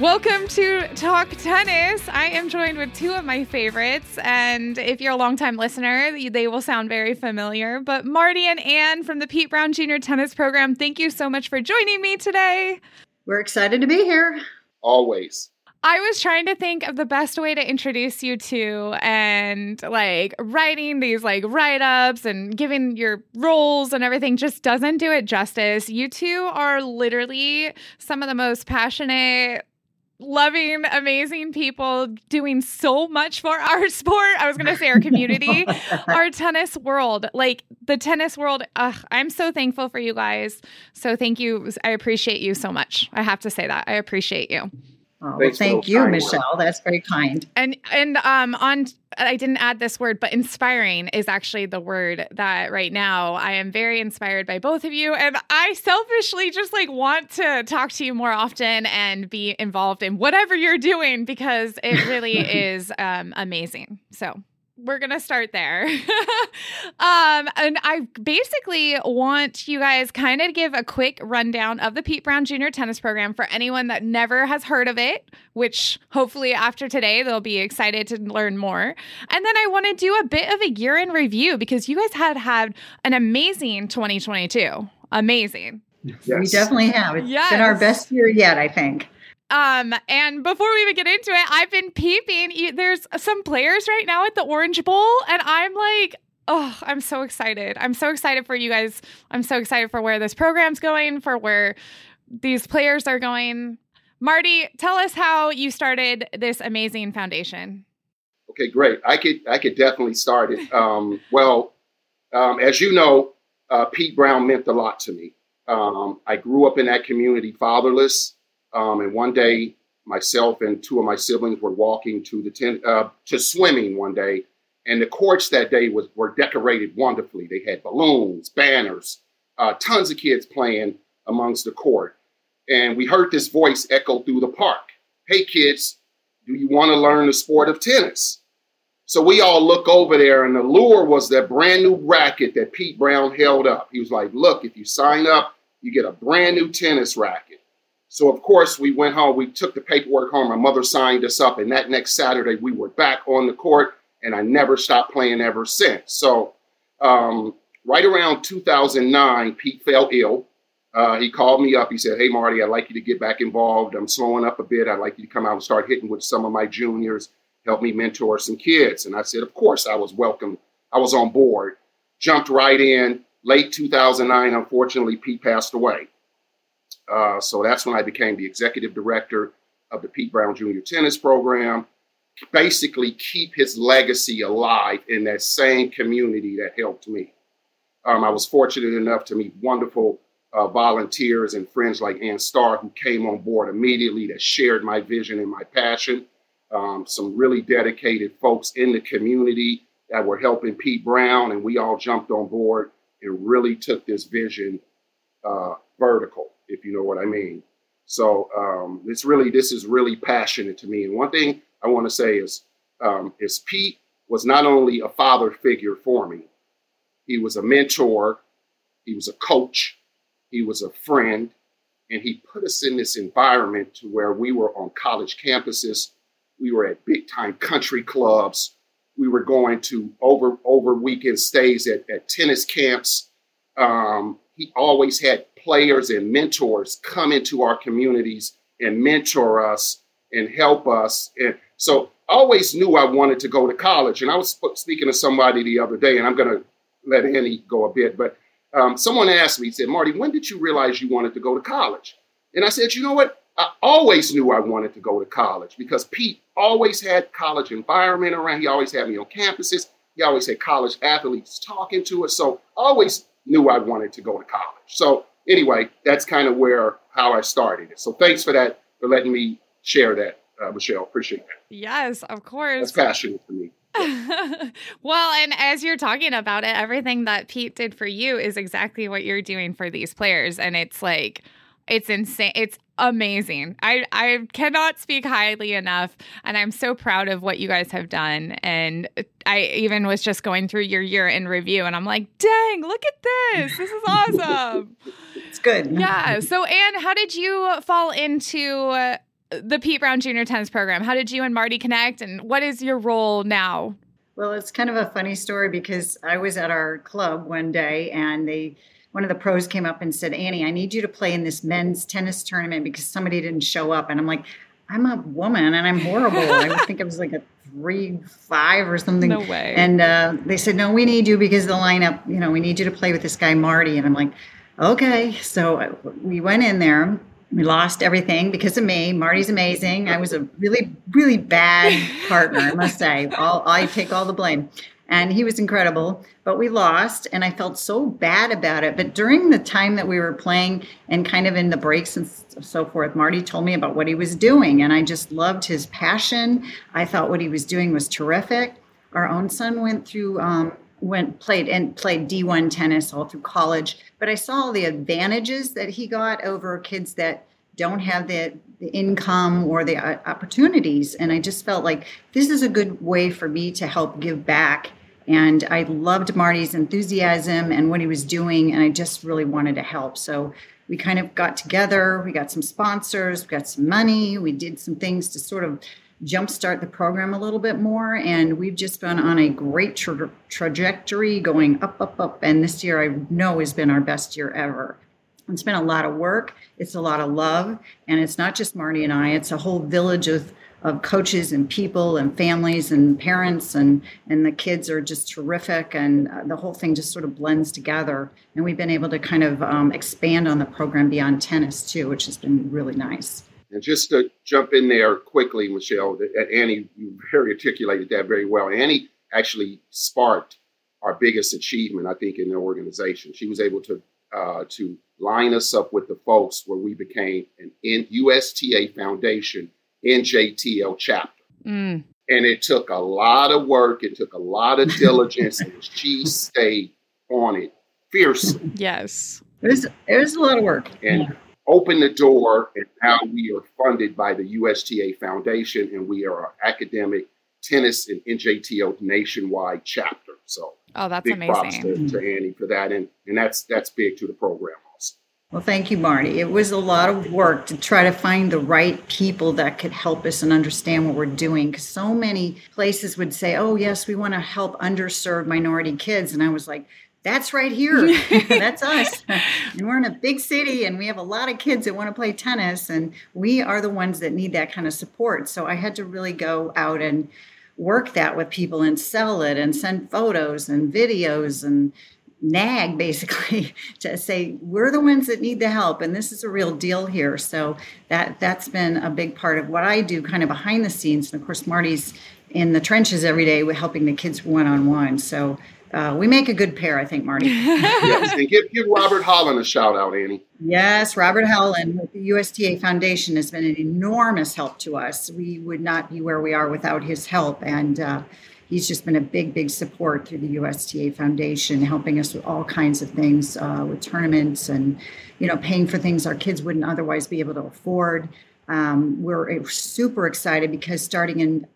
Welcome to Talk Tennis. I am joined with two of my favorites. And if you're a longtime listener, they will sound very familiar. But Marty and Ann from the Pete Brown Junior Tennis Program, thank you so much for joining me today. We're excited to be here. Always. I was trying to think of the best way to introduce you to and like writing these like write ups and giving your roles and everything just doesn't do it justice. You two are literally some of the most passionate, loving, amazing people doing so much for our sport. I was going to say our community, our tennis world. Like the tennis world, ugh, I'm so thankful for you guys. So thank you. I appreciate you so much. I have to say that. I appreciate you. Oh, well, thank you, Michelle. That's very kind. And and um on I didn't add this word, but inspiring is actually the word that right now I am very inspired by both of you. And I selfishly just like want to talk to you more often and be involved in whatever you're doing because it really is um, amazing. So we're gonna start there. um, and I basically want you guys kind of give a quick rundown of the Pete Brown Junior Tennis Program for anyone that never has heard of it. Which hopefully after today they'll be excited to learn more. And then I want to do a bit of a year in review because you guys had had an amazing 2022. Amazing. Yes. We definitely have. It's yes. been our best year yet, I think. Um, and before we even get into it, I've been peeping. There's some players right now at the Orange Bowl, and I'm like, oh, I'm so excited. I'm so excited for you guys. I'm so excited for where this program's going, for where these players are going. Marty, tell us how you started this amazing foundation. Okay, great. I could I could definitely start it. Um, well, um, as you know, uh, Pete Brown meant a lot to me. Um, I grew up in that community, fatherless. Um, and one day, myself and two of my siblings were walking to the ten, uh, to swimming one day, and the courts that day was were decorated wonderfully. They had balloons, banners, uh, tons of kids playing amongst the court, and we heard this voice echo through the park. Hey kids, do you want to learn the sport of tennis? So we all look over there, and the lure was that brand new racket that Pete Brown held up. He was like, Look, if you sign up, you get a brand new tennis racket. So of course we went home. We took the paperwork home. My mother signed us up, and that next Saturday we were back on the court, and I never stopped playing ever since. So um, right around 2009, Pete fell ill. Uh, he called me up. He said, "Hey Marty, I'd like you to get back involved. I'm slowing up a bit. I'd like you to come out and start hitting with some of my juniors, help me mentor some kids." And I said, "Of course, I was welcome. I was on board." Jumped right in. Late 2009, unfortunately, Pete passed away. Uh, so that's when I became the executive director of the Pete Brown Junior Tennis Program. Basically, keep his legacy alive in that same community that helped me. Um, I was fortunate enough to meet wonderful uh, volunteers and friends like Ann Starr, who came on board immediately, that shared my vision and my passion. Um, some really dedicated folks in the community that were helping Pete Brown, and we all jumped on board and really took this vision uh, vertical if you know what I mean. So um, it's really this is really passionate to me. And one thing I want to say is um, is Pete was not only a father figure for me, he was a mentor, he was a coach, he was a friend, and he put us in this environment to where we were on college campuses, we were at big time country clubs, we were going to over over weekend stays at, at tennis camps. Um, he always had players and mentors come into our communities and mentor us and help us. And so I always knew I wanted to go to college. And I was speaking to somebody the other day, and I'm going to let Annie go a bit, but um, someone asked me, said, Marty, when did you realize you wanted to go to college? And I said, you know what? I always knew I wanted to go to college because Pete always had college environment around. He always had me on campuses. He always had college athletes talking to us. So always knew I wanted to go to college. So anyway, that's kind of where how I started it. So thanks for that for letting me share that, uh, Michelle. Appreciate that. Yes, of course. That's passionate for me. well, and as you're talking about it, everything that Pete did for you is exactly what you're doing for these players. And it's like, it's insane. It's amazing. I, I cannot speak highly enough. And I'm so proud of what you guys have done. And I even was just going through your year in review and I'm like, dang, look at this. This is awesome. it's good. Yeah. So, Anne, how did you fall into the Pete Brown Junior Tennis Program? How did you and Marty connect? And what is your role now? Well, it's kind of a funny story because I was at our club one day and they one of the pros came up and said, Annie, I need you to play in this men's tennis tournament because somebody didn't show up. And I'm like, I'm a woman and I'm horrible. I think it was like a three, five or something. No way. And uh, they said, no, we need you because the lineup, you know, we need you to play with this guy, Marty. And I'm like, okay. So uh, we went in there. We lost everything because of me. Marty's amazing. I was a really, really bad partner, I must say. I'll, I take all the blame and he was incredible. But we lost, and I felt so bad about it. But during the time that we were playing and kind of in the breaks and so forth, Marty told me about what he was doing, and I just loved his passion. I thought what he was doing was terrific. Our own son went through. Um, went played and played D1 tennis all through college, but I saw the advantages that he got over kids that don't have the, the income or the uh, opportunities. And I just felt like this is a good way for me to help give back and I loved Marty's enthusiasm and what he was doing, and I just really wanted to help. So we kind of got together, we got some sponsors, we got some money, we did some things to sort of jumpstart the program a little bit more. And we've just been on a great tra- trajectory going up, up, up. And this year I know has been our best year ever. It's been a lot of work, it's a lot of love, and it's not just Marty and I, it's a whole village of of coaches and people and families and parents and and the kids are just terrific and uh, the whole thing just sort of blends together. And we've been able to kind of um, expand on the program beyond tennis too which has been really nice. And just to jump in there quickly michelle annie you very articulated that very well. Annie actually sparked our biggest achievement i think in the organization. She was able to uh, to line us up with the folks where we became an USTA foundation NJTL chapter. Mm. And it took a lot of work, it took a lot of diligence, and she stayed on it fiercely. Yes. It was, it was a lot of work. And yeah. opened the door, and now we are funded by the USTA Foundation, and we are an academic tennis and NJTL nationwide chapter. So, oh, that's big amazing. props to, to Annie for that, and and that's that's big to the program. Well, thank you, Marty. It was a lot of work to try to find the right people that could help us and understand what we're doing. Because so many places would say, oh, yes, we want to help underserved minority kids. And I was like, that's right here. that's us. And we're in a big city and we have a lot of kids that want to play tennis. And we are the ones that need that kind of support. So I had to really go out and work that with people and sell it and send photos and videos and nag basically to say we're the ones that need the help and this is a real deal here so that that's been a big part of what i do kind of behind the scenes and of course marty's in the trenches every day with helping the kids one-on-one so uh, we make a good pair, I think, Marty. yes, and give, give Robert Holland a shout out, Annie. Yes, Robert Holland with the USTA Foundation has been an enormous help to us. We would not be where we are without his help, and uh, he's just been a big, big support through the USTA Foundation, helping us with all kinds of things, uh, with tournaments and, you know, paying for things our kids wouldn't otherwise be able to afford. Um, we're super excited because starting in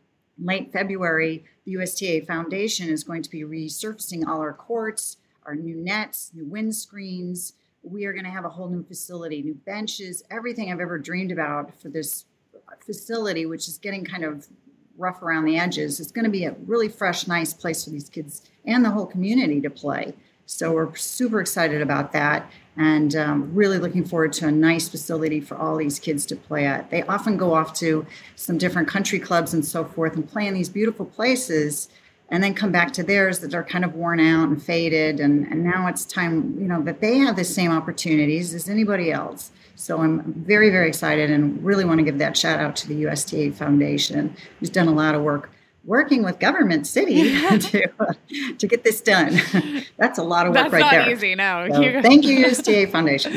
late February, the USTA Foundation is going to be resurfacing all our courts, our new nets, new windscreens. We are going to have a whole new facility, new benches, everything I've ever dreamed about for this facility, which is getting kind of rough around the edges. It's going to be a really fresh, nice place for these kids and the whole community to play. So we're super excited about that and um, really looking forward to a nice facility for all these kids to play at. They often go off to some different country clubs and so forth and play in these beautiful places and then come back to theirs that are kind of worn out and faded. And, and now it's time, you know, that they have the same opportunities as anybody else. So I'm very, very excited and really want to give that shout out to the USTA Foundation, who's done a lot of work working with government city to uh, to get this done. That's a lot of work That's right there. That's not easy. No. So thank you, USTA Foundation.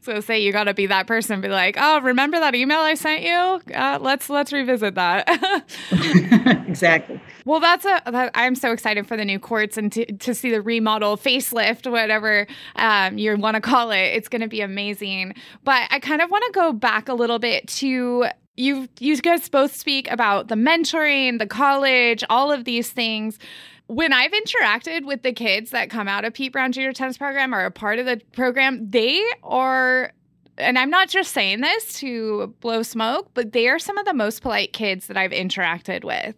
so say you got to be that person be like, "Oh, remember that email I sent you? Uh, let's let's revisit that." exactly. well, that's a that, I'm so excited for the new courts and to, to see the remodel, facelift, whatever um, you want to call it. It's going to be amazing. But I kind of want to go back a little bit to you. You guys both speak about the mentoring, the college, all of these things when I've interacted with the kids that come out of Pete Brown Junior Tennis Program or a part of the program, they are, and I'm not just saying this to blow smoke, but they are some of the most polite kids that I've interacted with.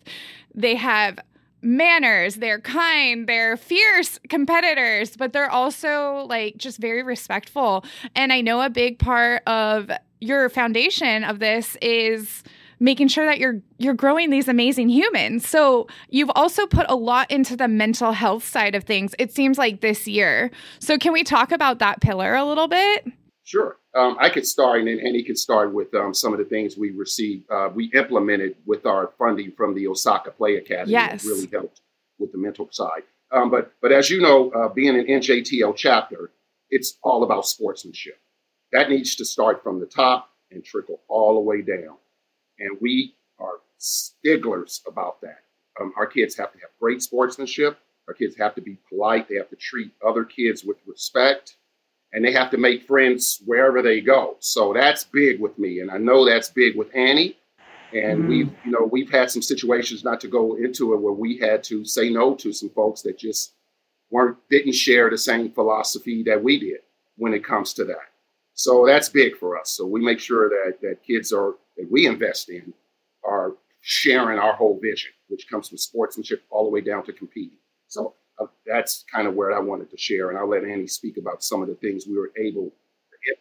They have manners, they're kind, they're fierce competitors, but they're also like just very respectful. And I know a big part of your foundation of this is making sure that you're you're growing these amazing humans. So you've also put a lot into the mental health side of things. It seems like this year. So can we talk about that pillar a little bit? Sure. Um, I could start, and then Annie could start with um, some of the things we received, uh, we implemented with our funding from the Osaka Play Academy. Yes. It really helped with the mental side. Um, but, but as you know, uh, being an NJTL chapter, it's all about sportsmanship. That needs to start from the top and trickle all the way down. And we are stigglers about that. Um, our kids have to have great sportsmanship. Our kids have to be polite. They have to treat other kids with respect and they have to make friends wherever they go. So that's big with me, and I know that's big with Annie. And Mhm. we've, you know, we've had some situations not to go into it where we had to say no to some folks that just weren't didn't share the same philosophy that we did when it comes to that. So that's big for us. So we make sure that that kids are that we invest in are sharing our whole vision, which comes from sportsmanship all the way down to competing. So uh, that's kind of where I wanted to share, and I'll let Annie speak about some of the things we were able to hit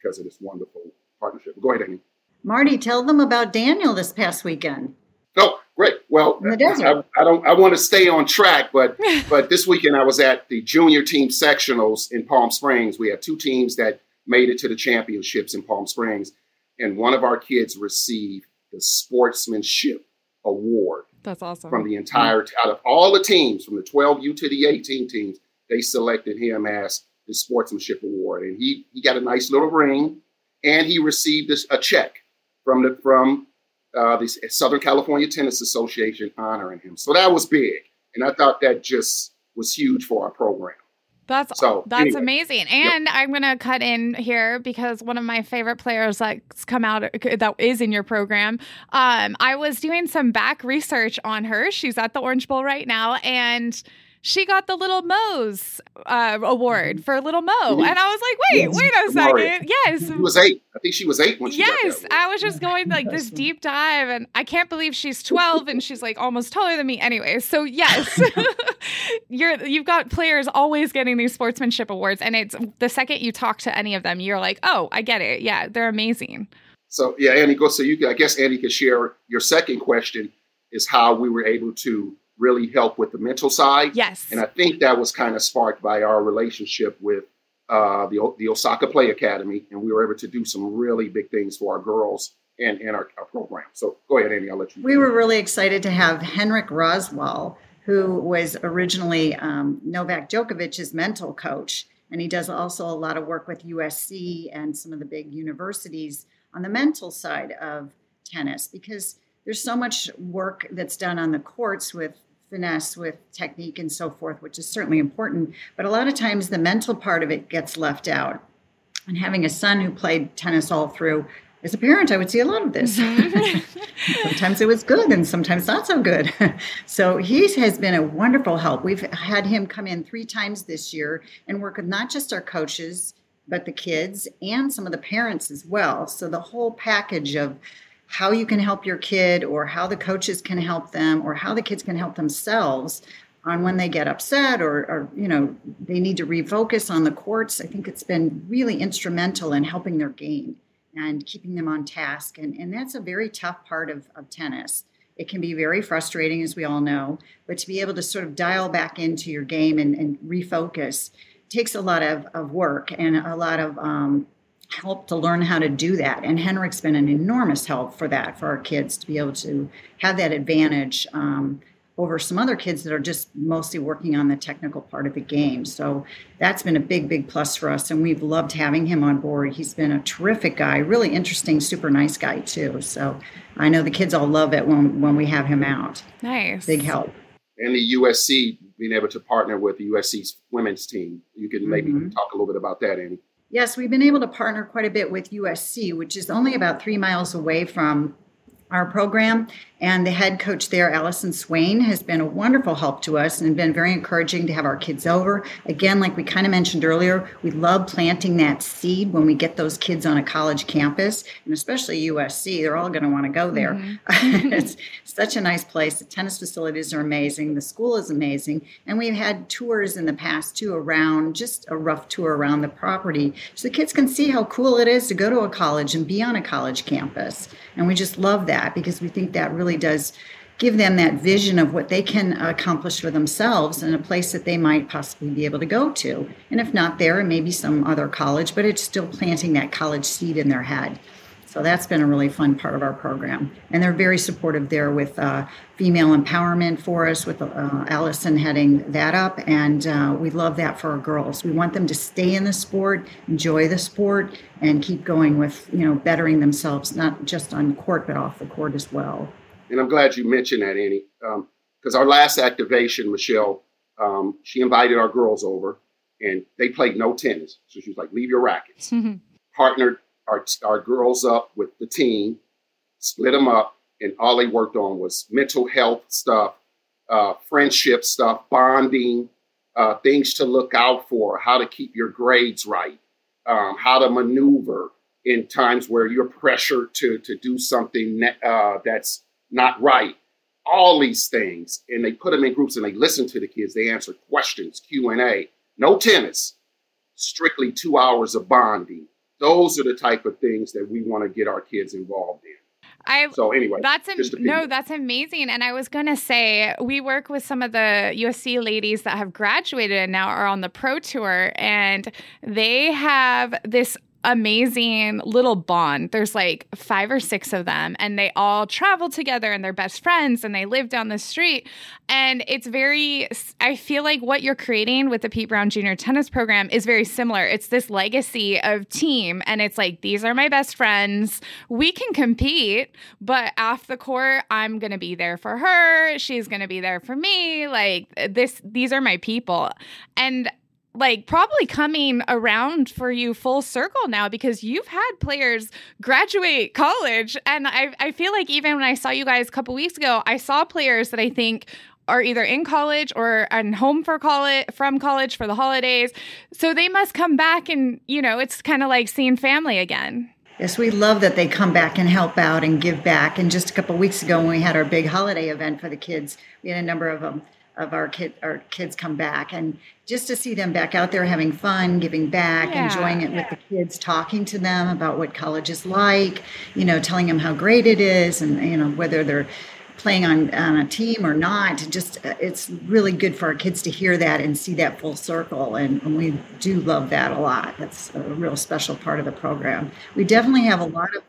because of this wonderful partnership. Go ahead, Annie. Marty, tell them about Daniel this past weekend. Oh, great. Well, In the desert. I, I don't. I want to stay on track, but but this weekend I was at the junior team sectionals in Palm Springs. We had two teams that made it to the championships in Palm Springs, and one of our kids received the sportsmanship award That's awesome. from the entire out of all the teams, from the 12U to the 18 teams, they selected him as the sportsmanship award, and he he got a nice little ring, and he received this, a check from the from uh, the Southern California Tennis Association honoring him. So that was big, and I thought that just was huge for our program. That's So, that's anyway. amazing. And I'm gonna cut in here because one of my favorite players that's come out that is in your program. Um, I was doing some back research on her. She's at the Orange Bowl right now, and she got the Little Mo's uh, award for Little Mo. Mhm. And I was like, wait, Yes. wait a second. Yes. She was eight. I think she was eight when she got Yes. I was just going like this deep dive, and I can't believe she's 12 and she's like almost taller than me. Anyway, so yes, you're you've got players always getting these sportsmanship awards, and it's the second you talk to any of them, you're like, oh, I get it. Yeah, they're amazing. So yeah, Andy, go. So you, I guess Andy could share your second question is how we were able to really help with the mental side. Yes, And I think that was kind of sparked by our relationship with uh, the, the Osaka Play Academy. And we were able to do some really big things for our girls and, and our, our program. So go ahead, Andy. I'll let you. We were really excited to have Henrik Roswell, who was originally um, Novak Djokovic's mental coach. And he does also a lot of work with USC and some of the big universities on the mental side of tennis because there's so much work that's done on the courts with finesse, with technique, and so forth, which is certainly important. But a lot of times the mental part of it gets left out. And having a son who played tennis all through, as a parent, I would see a lot of this. Mm-hmm. sometimes it was good and sometimes not so good. so he has been a wonderful help. We've had him come in three times this year and work with not just our coaches, but the kids and some of the parents as well. So the whole package of how you can help your kid or how the coaches can help them or how the kids can help themselves on when they get upset or, or you know they need to refocus on the courts. I think it's been really instrumental in helping their game and keeping them on task. And, and that's a very tough part of, of tennis. It can be very frustrating as we all know but to be able to sort of dial back into your game and, and refocus takes a lot of, of work and a lot of um, help to learn how to do that. And Henrik's been an enormous help for that, for our kids to be able to have that advantage um, over some other kids that are just mostly working on the technical part of the game. So that's been a big, big plus for us. And we've loved having him on board. He's been a terrific guy, really interesting, super nice guy, too. So I know the kids all love it when, when we have him out. Nice. Big help. And the USC being able to partner with the USC's women's team. You can maybe mm-hmm. talk a little bit about that, Annie. Yes, we've been able to partner quite a bit with USC, which is only about three miles away from our program. And the head coach there, Allison Swain, has been a wonderful help to us and been very encouraging to have our kids over. Again, like we kind of mentioned earlier, we love planting that seed when we get those kids on a college campus, and especially USC. They're all going to want to go there. Mm-hmm. it's such a nice place. The tennis facilities are amazing. The school is amazing. And we've had tours in the past too around, just a rough tour around the property, so the kids can see how cool it is to go to a college and be on a college campus. And we just love that because we think that really does give them that vision of what they can accomplish for themselves in a place that they might possibly be able to go to. And if not there, maybe some other college, but it's still planting that college seed in their head. So that's been a really fun part of our program. And they're very supportive there with uh, female empowerment for us, with uh, Allison heading that up. And uh, we love that for our girls. We want them to stay in the sport, enjoy the sport, and keep going with, you know, bettering themselves, not just on court, but off the court as well. And I'm glad you mentioned that, Annie, because um, our last activation, Michelle, um, she invited our girls over and they played no tennis. So she was like, leave your rackets. Mm-hmm. Partnered our, our girls up with the team, split them up, and all they worked on was mental health stuff, uh, friendship stuff, bonding, uh, things to look out for, how to keep your grades right, um, how to maneuver in times where you're pressured to, to do something uh, that's not right. All these things, and they put them in groups and they listen to the kids. They answer questions, Q and A. No tennis, strictly two hours of bonding those are the type of things that we want to get our kids involved in. I so anyway, that's am- no, that's amazing. And I was gonna say we work with some of the USC ladies that have graduated and now are on the pro tour, and they have this amazing little bond. There's like five or six of them, and they all travel together and they're best friends and they live down the street. And it's very, I feel like what you're creating with the Pete Brown Junior Tennis Program is very similar. It's this legacy of team, and it's like, these are my best friends. We can compete, but off the court, I'm going to be there for her. She's going to be there for me. Like, this, these are my people. And like probably coming around for you full circle now because you've had players graduate college. And I, I feel like even when i saw you guys a couple weeks ago i saw players that i think are either in college or and home for college from college for the holidays. So they must come back and you know it's kind of like seeing family again. Yes, we love that they come back and help out and give back. And just a couple weeks ago, when we had our big holiday event for the kids, we had a number of them of our kid our kids come back and just to see them back out there having fun giving back yeah, enjoying it yeah. with the kids talking to them about what college is like you know telling them how great it is and you know whether they're playing on, on a team or not. Just uh, it's really good for our kids to hear that and see that full circle and, and we do love that a lot. That's a real special part of the program. We definitely have a lot of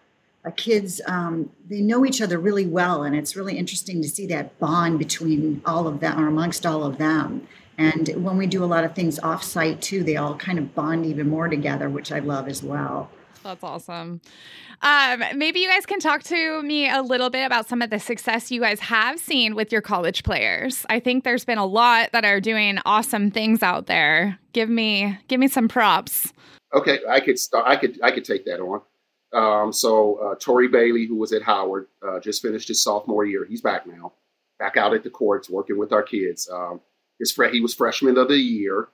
kids um, they know each other really well and it's really interesting to see that bond between all of them or amongst all of them and when we do a lot of things off site too they all kind of bond even more together which i love as well that's awesome. Um, maybe you guys can talk to me a little bit about some of the success you guys have seen with your college players. I think there's been a lot that are doing awesome things out there. Give me give me some props. Okay, I could start. I could I could take that on. Um, so uh, Tori Bailey, who was at Howard, uh, just finished his sophomore year. He's back now, back out at the courts working with our kids. Um, his fre- he was freshman of the year.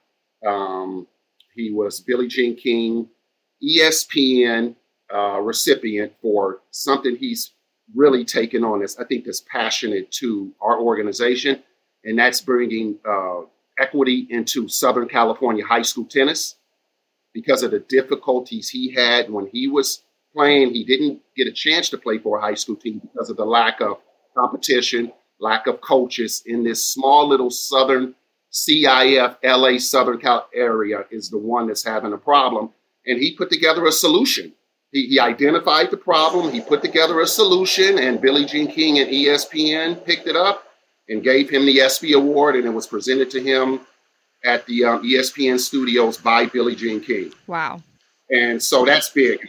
Um, he was Billie Jean King ESPN uh, recipient for something he's really taken on. This I think that's passionate to our organization, and that's bringing uh, equity into Southern California high school tennis because of the difficulties he had when he was playing. He didn't get a chance to play for a high school team because of the lack of competition, lack of coaches in this small little southern CIF LA Southern Cal area is the one that's having a problem. and he put together a solution. He, he identified the problem, he put together a solution, and Billie Jean King and ESPN picked it up and gave him the ESPY award, and it was presented to him at the um, ESPN studios by Billie Jean King. Wow. And so that's big.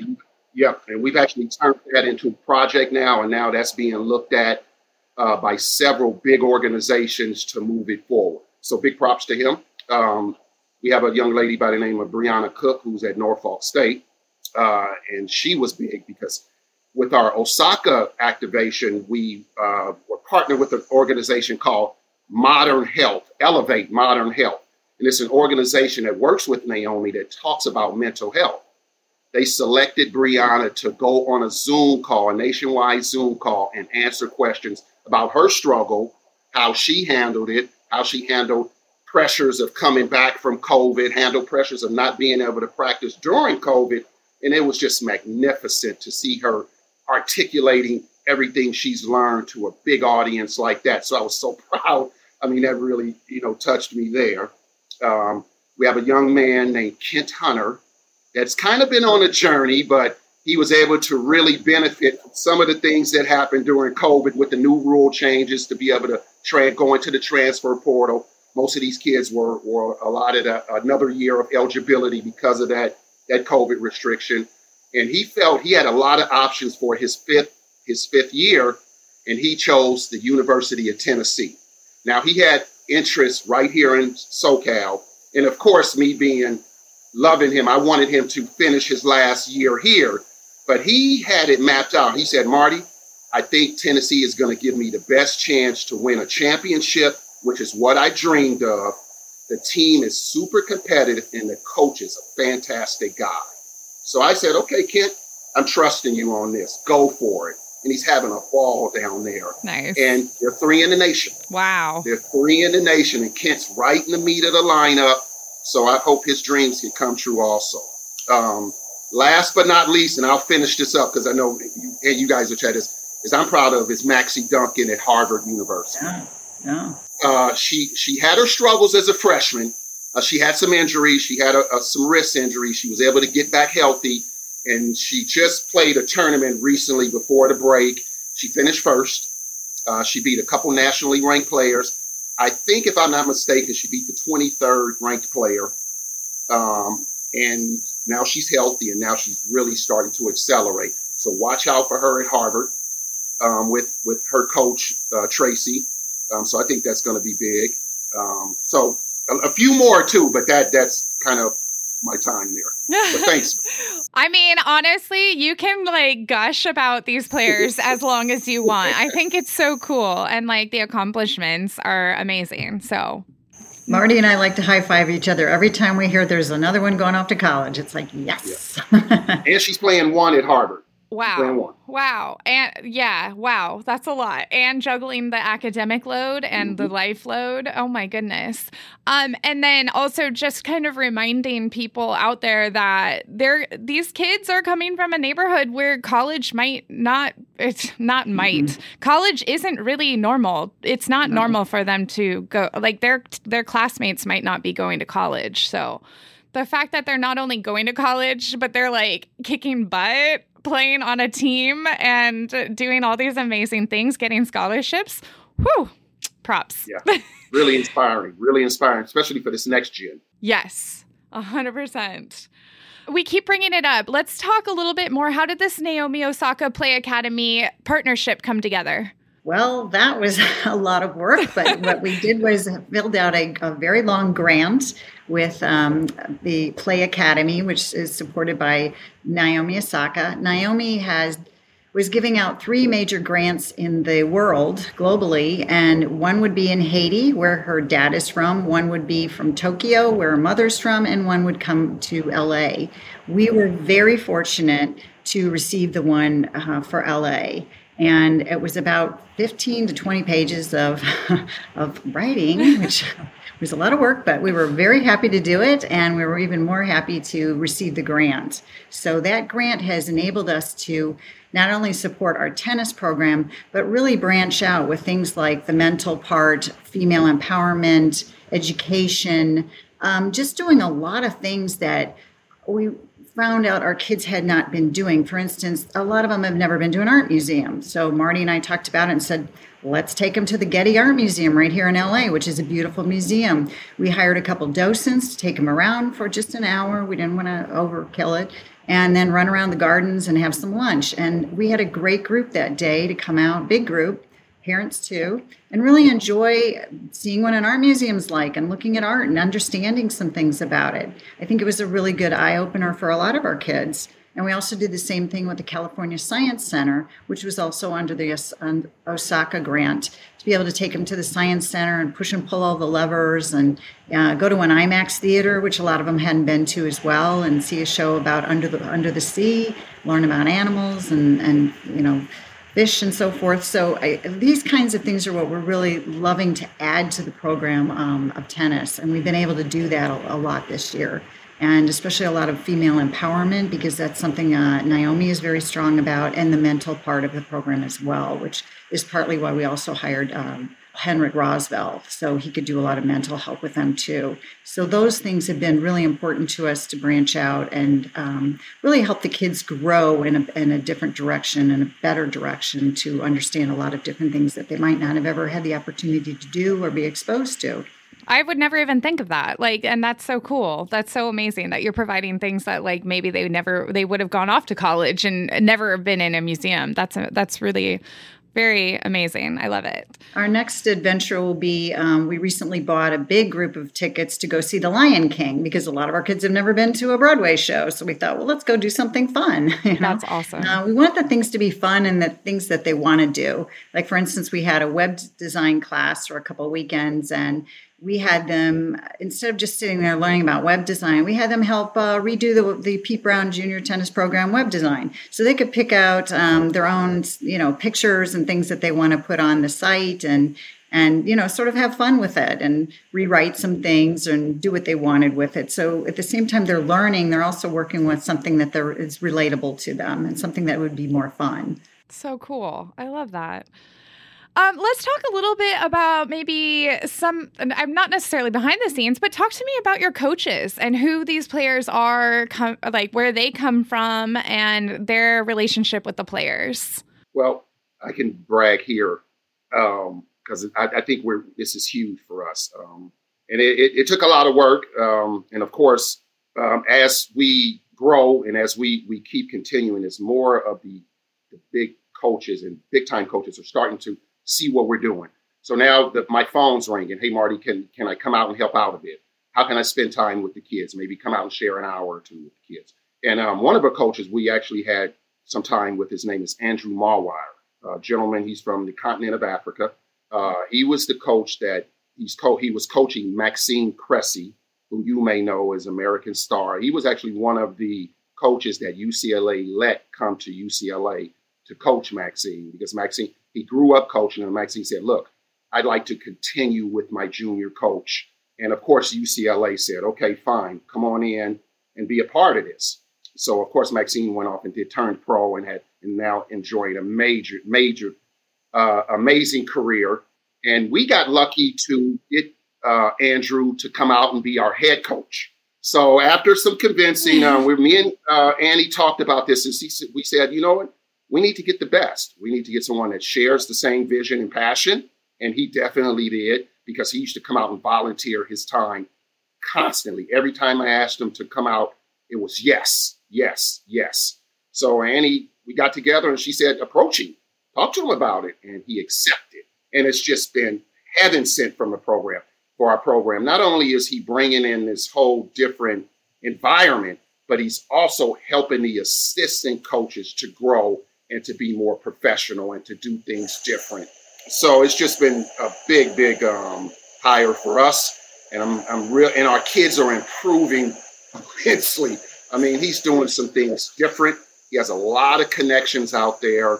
Yep. And we've actually turned that into a project now, and now that's being looked at uh, by several big organizations to move it forward. So big props to him. Um, we have a young lady by the name of Brianna Cook who's at Norfolk State, uh, and she was big because with our Osaka activation, we uh, were partnered with an organization called Modern Health, Elevate Modern Health. And it's an organization that works with Naomi that talks about mental health. They selected Brianna to go on a Zoom call, a nationwide Zoom call, and answer questions about her struggle, how she handled it, how she handled pressures of coming back from COVID, handled pressures of not being able to practice during COVID. And it was just magnificent to see her articulating everything she's learned to a big audience like that. So I was so proud. I mean, that really, you know, touched me there. Um, we have a young man named Kent Hunter that's kind of been on a journey, but he was able to really benefit from some of the things that happened during COVID with the new rule changes to be able to tra- go into the transfer portal. Most of these kids were, were allotted a, another year of eligibility because of that, that COVID restriction. And he felt he had a lot of options for his fifth, his fifth year, and he chose the University of Tennessee. Now he had interest right here in SoCal. And of course, me being loving him, I wanted him to finish his last year here. But he had it mapped out. He said, Marty, I think Tennessee is going to give me the best chance to win a championship, which is what I dreamed of. The team is super competitive, and the coach is a fantastic guy. So I said, okay, Kent, I'm trusting you on this. Go for it and he's having a ball down there. Nice. And they're three in the nation. Wow. They're three in the nation, and Kent's right in the meat of the lineup. So I hope his dreams can come true also. Um, last but not least, and I'll finish this up because I know you, and you guys will chat this, is I'm proud of is Maxie Duncan at Harvard University. Yeah. Yeah. Uh, she she had her struggles as a freshman. Uh, she had some injuries. She had a, a, some wrist injuries. She was able to get back healthy and she just played a tournament recently before the break. She finished first. Uh, she beat a couple nationally ranked players. I think, if I'm not mistaken, she beat the 23rd ranked player. Um, and now she's healthy, and now she's really starting to accelerate. So watch out for her at Harvard um, with with her coach uh, Tracy. Um, so I think that's going to be big. Um, so a, a, few more too, but that that's kind of my time there. But thanks. I mean, honestly, you can like gush about these players as long as you want. I think it's so cool and like the accomplishments are amazing. So Marty and I like to high five each other every time we hear there's another one going off to college. It's like, yes. Yeah. and she's playing one at Harvard. Wow. Wow. And yeah, wow. That's a lot. And juggling the academic load and mm-hmm. the life load. Oh my goodness. Um and then also just kind of reminding people out there that they're these kids are coming from a neighborhood where college might not it's not might. Mm-hmm. College isn't really normal. It's not no. normal for them to go like their their classmates might not be going to college. So the fact that they're not only going to college, but they're like kicking butt playing on a team and doing all these amazing things, getting scholarships. Whew, props. Yeah. Really inspiring. Really inspiring, especially for this next gen. Yes, 100%. We keep bringing it up. Let's talk a little bit more. How did this Naomi Osaka Play Academy partnership come together? Well, that was a lot of work, but what we did was build out a, a very long grant with um, the Play Academy, which is supported by Naomi Osaka. Naomi has was giving out three major grants in the world globally, and one would be in Haiti, where her dad is from, one would be from Tokyo, where her mother's from, and one would come to LA. We were very fortunate to receive the one uh, for LA and it was about 15 to 20 pages of of writing which was a lot of work but we were very happy to do it. And we were even more happy to receive the grant. So that grant has enabled us to not only support our tennis program but really branch out with things like the mental part female empowerment education um, just doing a lot of things that we found out our kids had not been doing. For instance, a lot of them have never been to an art museum. So Marty and I talked about it and said, let's take them to the Getty Art Museum right here in LA, which is a beautiful museum. We hired a couple docents to take them around for just an hour. We didn't want to overkill it. And then run around the gardens and have some lunch. And we had a great group that day to come out, big group, parents too, and really enjoy seeing what an art museum's like and looking at art and understanding some things about it. I think it was a really good eye opener for a lot of our kids. And we also did the same thing with the California Science Center, which was also under the Osaka grant, to be able to take them to the Science Center and push and pull all the levers and uh, go to an IMAX theater, which a lot of them hadn't been to as well, and see a show about under the under the sea, learn about animals and and you know fish and so forth. So I, these kinds of things are what we're really loving to add to the program um, of tennis, and we've been able to do that a, a lot this year and especially a lot of female empowerment because that's something uh, Naomi is very strong about, and the mental part of the program as well, which is partly why we also hired um, Henrik Rosveld, so he could do a lot of mental help with them too. So those things have been really important to us to branch out and um, really help the kids grow in a, in a different direction and a better direction to understand a lot of different things that they might not have ever had the opportunity to do or be exposed to. I would never even think of that. Like, and that's so cool. That's so amazing that you're providing things that like maybe they never they would have gone off to college and never been in a museum. That's a, that's really very amazing. I love it. Our next adventure will be um, we recently bought a big group of tickets to go see The Lion King because a lot of our kids have never been to a Broadway show. So we thought, well, let's go do something fun. You know? That's awesome. Uh, we want the things to be fun and the things that they want to do. Like, for instance, we had a web design class for a couple weekends and we had them instead of just sitting there learning about web design we had them help uh, redo the, the pete brown junior tennis program web design. So they could pick out um, their own you know pictures and things that they want to put on the site and and you know sort of have fun with it and rewrite some things and do what they wanted with it. So at the same time they're learning they're also working with something that is relatable to them and something that would be more fun. So cool. I love that um, let's talk a little bit about maybe some. I'm not necessarily behind the scenes, but talk to me about your coaches and who these players are, com- like where they come from, and their relationship with the players. Well, I can brag here because um, I, I, think we're this is huge for us, um, and it, it, it, took a lot of work. Um, and of course, um, as we grow and as we we keep continuing, as more of the the big coaches and big time coaches are starting to see what we're doing. So now that my phone's ringing, hey Marty, can can I come out and help out a bit? How can I spend time with the kids? Maybe come out and share an hour or two with the kids. And um, one of our coaches, we actually had some time with. His name is Andrew Marwire, a gentleman. He's from the continent of Africa. Uh, he was the coach that he's co- he was coaching Maxime Cressy, who you may know as American Star. He was actually one of the coaches that UCLA let come to UCLA to coach Maxime because Maxime he grew up coaching, and Maxime said, "Look, I'd like to continue with my junior coach." And of course, UCLA said, "Okay, fine, come on in and be a part of this." So of course, Maxime went off and did turned pro and had and now enjoyed a major, major, uh, amazing career. And we got lucky to get uh, Andrew to come out and be our head coach. So after some convincing, uh, we, me and uh, Annie talked about this, and we said, you know what? We need to get the best. We need to get someone that shares the same vision and passion. And he definitely did because he used to come out and volunteer his time constantly. Every time I asked him to come out, it was yes, yes, yes. So Annie, we got together and she said, approach him, talk to him about it. And he accepted. And it's just been heaven sent from the program for our program. Not only is he bringing in this whole different environment, but he's also helping the assistant coaches to grow and to be more professional and to do things different. So it's just been a big, big um, hire for us, and I'm, I'm real. And our kids are improving immensely. I mean, he's doing some things different. He has a lot of connections out there,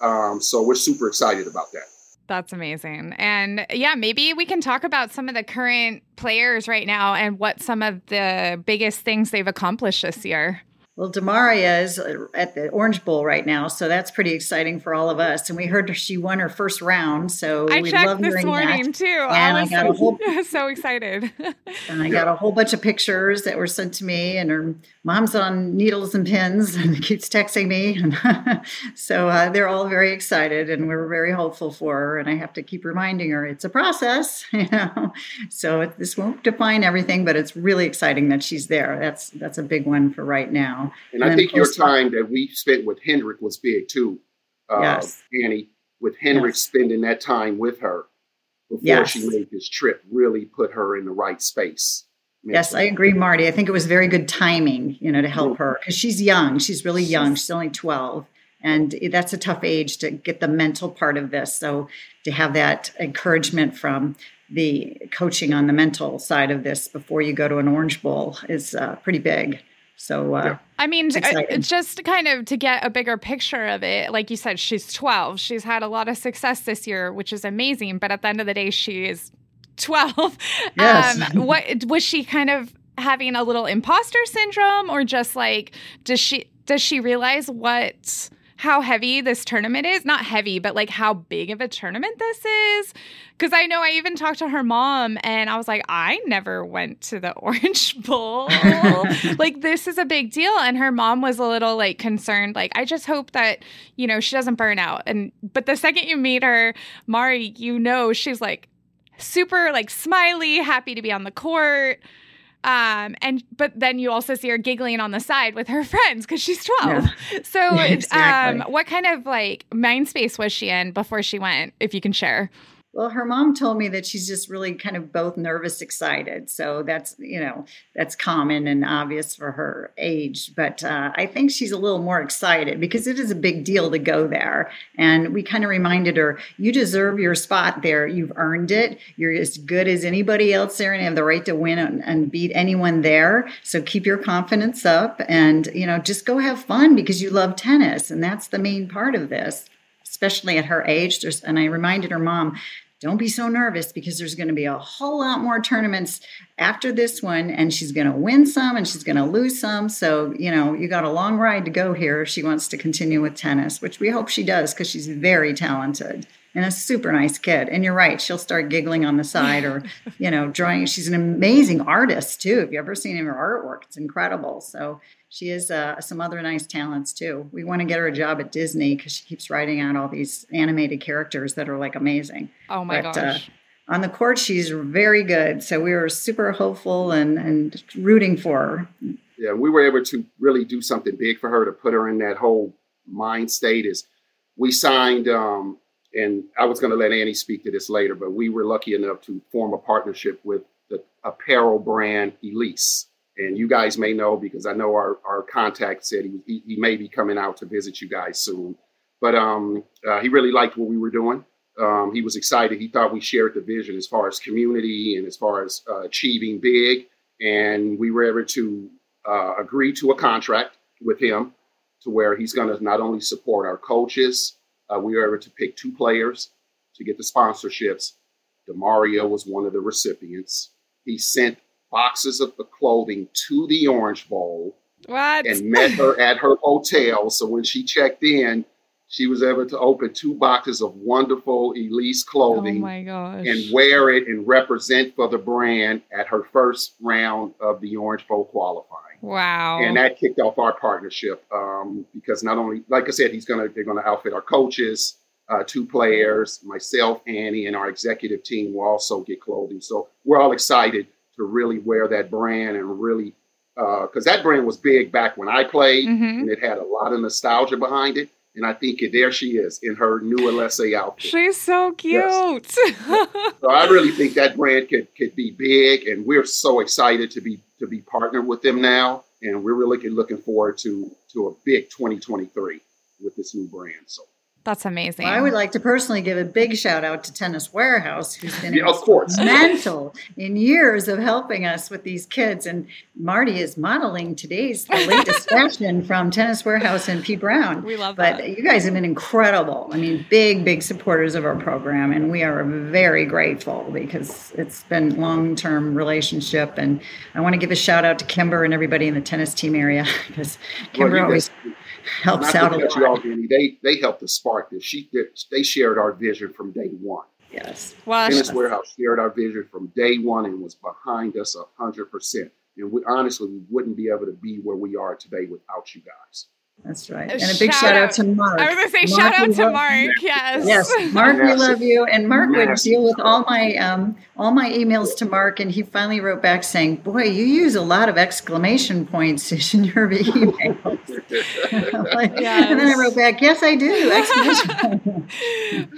um, so we're super excited about that. That's amazing. And yeah, maybe we can talk about some of the current players right now and what some of the biggest things they've accomplished this year. Well, Demaria is at the Orange Bowl right now, so that's pretty exciting for all of us. And we heard she won her first round, so I we checked love this hearing morning that. too. And I I got a whole so excited. and I got a whole bunch of pictures that were sent to me, and her mom's on needles and pins and keeps texting me. And so uh, they're all very excited, and we're very hopeful for her. And I have to keep reminding her it's a process, you know. So it, this won't define everything, but it's really exciting that she's there. That's that's a big one for right now. And, I think your time that we spent with Hendrick was big too, uh, Yes. Annie. With Hendrick Yes. spending that time with her before Yes. she made this trip really put her in the right space. Yes, I agree, Marty. I think it was very good timing, you know, to help her because she's young. She's really young. She's only 12. And that's a tough age to get the mental part of this. So to have that encouragement from the coaching on the mental side of this before you go to an Orange Bowl is uh, pretty big. So uh, Yeah. I mean, It's just kind of to get a bigger picture of it, like you said, she's 12. She's had a lot of success this year, which is amazing. But at the end of the day, she is 12. Yes. Um, what was she kind of having a little imposter syndrome, or just like does she does she realize what how heavy this tournament is? Not heavy, but like how big of a tournament this is. Because I know I even talked to her mom, and I was like, I never went to the Orange Bowl. Like this is a big deal. And her mom was a little like concerned. Like i just hope that you know she doesn't burn out. And but the second you meet her mari you know she's like super like smiley happy to be on the court um and but then you also see her giggling on the side with her friends because she's 12 so Yeah, exactly. um what kind of like mind space was she in before she went if you can share Well, her mom told me that she's just really kind of both nervous, excited. So that's, you know, that's common and obvious for her age. But uh, I think she's a little more excited because it is a big deal to go there. And we kind of reminded her, you deserve your spot there. You've earned it. You're as good as anybody else there and you have the right to win and, and beat anyone there. So keep your confidence up and, you know, just go have fun because you love tennis. And that's the main part of this especially at her age. There's, and I reminded her mom, don't be so nervous because there's going to be a whole lot more tournaments after this one, and she's going to win some and she's going to lose some. So, you know, you got a long ride to go here if she wants to continue with tennis, which we hope she does because she's very talented and a super nice kid. And you're right, she'll start giggling on the side or, you know, drawing. She's an amazing artist too. If you ever seen her artwork, it's incredible. So she has uh, some other nice talents too. We want to get her a job at Disney because she keeps writing out all these animated characters that are like amazing. oh my But, uh, gosh On the court, she's very good. So we were super hopeful and, and rooting for her. yeah, we were able to really do something big for her to put her in that whole mind state. Is we signed, um, and I was going to let Annie speak to this later, but we were lucky enough to form a partnership with the apparel brand Ellesse. And you guys may know because I know our, our contact said he, he, may be coming out to visit you guys soon. But um, uh, he really liked what we were doing. Um, he was excited. He thought we shared the vision as far as community and as far as uh, achieving big. And we were able to uh, agree to a contract with him to where he's going to not only support our coaches, uh, we were able to pick two players to get the sponsorships. Demario was one of the recipients. He sent boxes of the clothing to the Orange Bowl what and met her at her hotel. So when she checked in, she was able to open two boxes of wonderful Ellesse oh clothing gosh and wear it and represent for the brand at her first round of the Orange Bowl qualifying. wow And that kicked off our partnership um, because not only, like I said, he's gonna they're gonna outfit our coaches, uh, two players, myself, Annie, and our executive team will also get clothing. So we're all excited to really wear that brand and really because that brand was big back when I played, Mhm. and it had a lot of nostalgia behind it. And I think there she is in her new Ellesse outfit. She's so cute. So I really think that brand could could be big, and we're so excited to be to be partnered with them now, and we're really looking forward to to a big 2023 with this new brand. So That's amazing. Well, I would like to personally give a big shout out to Tennis Warehouse, who's been yeah, of instrumental in years of helping us with these kids. And Marty is modeling today's the latest fashion from Tennis Warehouse and Pete Brown. We love but that. you guys have been incredible. I mean, big, big supporters of our program, and we are very grateful because it's been long term relationship. And I want to give a shout out to Kimber and everybody in the tennis team area because Kimber you always guys- helps Not out to a cut you lot. off, Danny. They they helped us spark this. She did, they shared our vision from day one. Yes. well, Tennis Warehouse shared our vision from day one and was behind us a hundred percent. And we honestly we wouldn't be able to be where we are today without you guys. That's right. And a big shout shout out out- to Mark. I was going to say, Mark, shout out to love- Mark. Yes. Yes, Mark, we love you. And Mark would deal with all my um, all my emails to Mark, and he finally wrote back saying, "Boy, you use a lot of exclamation points in your emails." Like- And then I wrote back, "Yes, I do." Exclamation.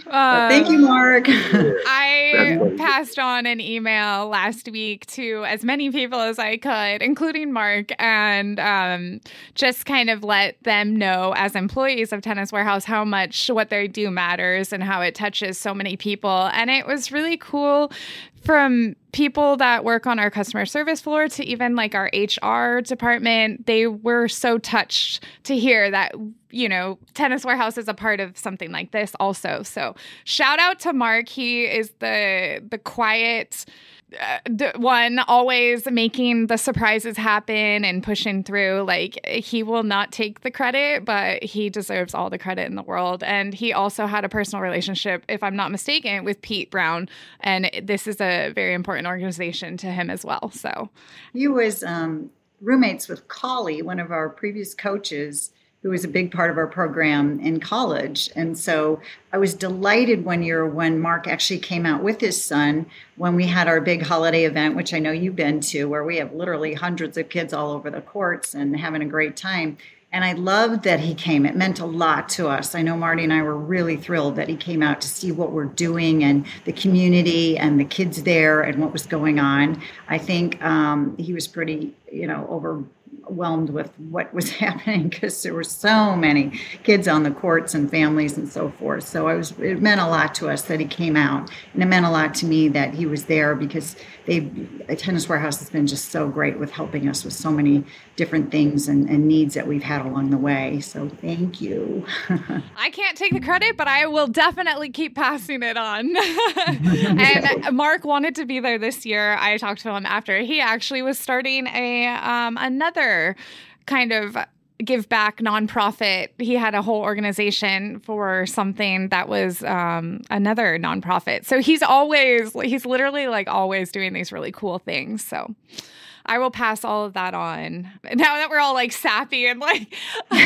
Uh, Thank you, Mark. I passed on an email last week to as many people as I could, including Mark, and um, just kind of let them know as employees of Tennis Warehouse how much what they do matters and how it touches so many people. And it was really cool from people that work on our customer service floor to even like our HR department. They were so touched to hear that you know, Tennis Warehouse is a part of something like this also. So shout out to Mark. He is the the quiet one always making the surprises happen and pushing through like he will not take the credit but he deserves all the credit in the world. And he also had a personal relationship if i'm not mistaken with pete brown. And this is a very important organization to him as well. So He was um, roommates with Collie, one of our previous coaches, who was a big part of our program in college. And so I was delighted one year when Mark actually came out with his son when we had our big holiday event, which I know you've been to, where we have literally hundreds of kids all over the courts and having a great time. And I loved that he came. It meant a lot to us. I know Marty and I were really thrilled that he came out to see what we're doing and the community and the kids there and what was going on. I think um, he was pretty, you know, overwhelmed with what was happening because there were so many kids on the courts and families and so forth. So I was, it meant a lot to us that he came out, and it meant a lot to me that he was there because they, Tennis Warehouse has been just so great with helping us with so many different things and, and needs that we've had along the way. So thank you. I can't take the credit, but I will definitely keep passing it on. and Mark wanted to be there this year. I talked to him after. He actually was starting a um, another kind of give back nonprofit. He had a whole organization for something that was um, another nonprofit. So he's always he's literally like always doing these really cool things. So I will pass all of that on. Now that we're all like sappy and like, um,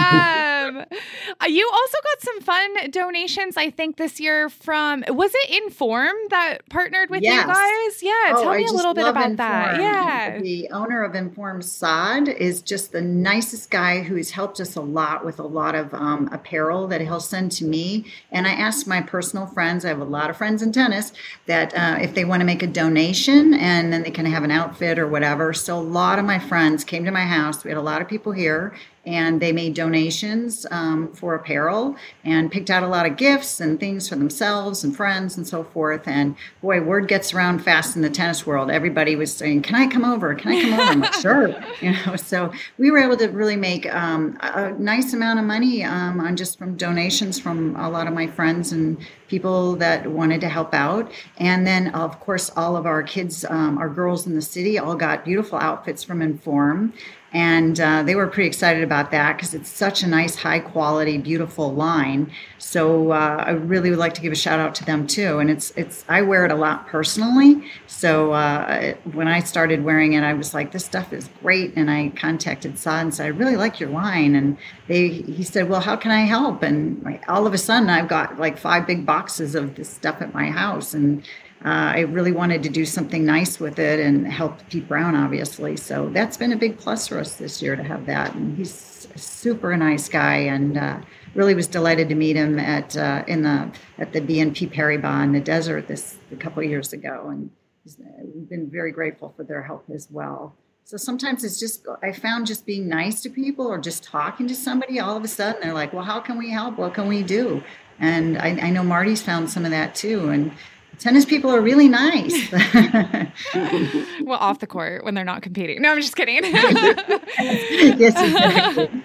uh, you also got some fun donations. I think this year from was it Inform that partnered with Yes. you guys? Yeah, Oh, tell I me a little bit about that. Yeah, The owner of Inform Sod is just the nicest guy who's helped us a lot with a lot of um, apparel that he'll send to me. And I asked my personal friends, I have a lot of friends in tennis, that uh, if they want to make a donation and then they can have an outfit or whatever. So a lot of my friends came to my house. We had a lot of people here and they made donations um, for apparel and picked out a lot of gifts and things for themselves and friends and so forth. And boy, word gets around fast in the tennis world. Everybody was saying, "Can I come over? Can I come over?" I'm like, "Sure." You know, so we were able to really make um, a nice amount of money um, on just from donations from a lot of my friends and people that wanted to help out. And then, of course, all of our kids, um, our girls in the city, all got beautiful outfits from Inform and uh, they were pretty excited about that because it's such a nice, high quality, beautiful line. So uh, I really would like to give a shout out to them too. And it's it's I wear it a lot personally. So uh, when I started wearing it, I was like, this stuff is great. And I contacted Saad and said, I really like your line. And they he said, well, how can I help? And all of a sudden, I've got like five big boxes of this stuff at my house and. Uh, I really wanted to do something nice with it and help Pete Brown, obviously. So that's been a big plus for us this year to have that. And he's a super nice guy, and uh, really was delighted to meet him at uh, in the at the BNP Paribas in the desert this a couple years ago. And uh, we've been very grateful for their help as well. So sometimes it's just, I found just being nice to people or just talking to somebody, all of a sudden they're like, well, how can we help? What can we do? And I, I know Marty's found some of that too. And tennis people are really nice. well, off the court when they're not competing. No, I'm just kidding. yes, exactly.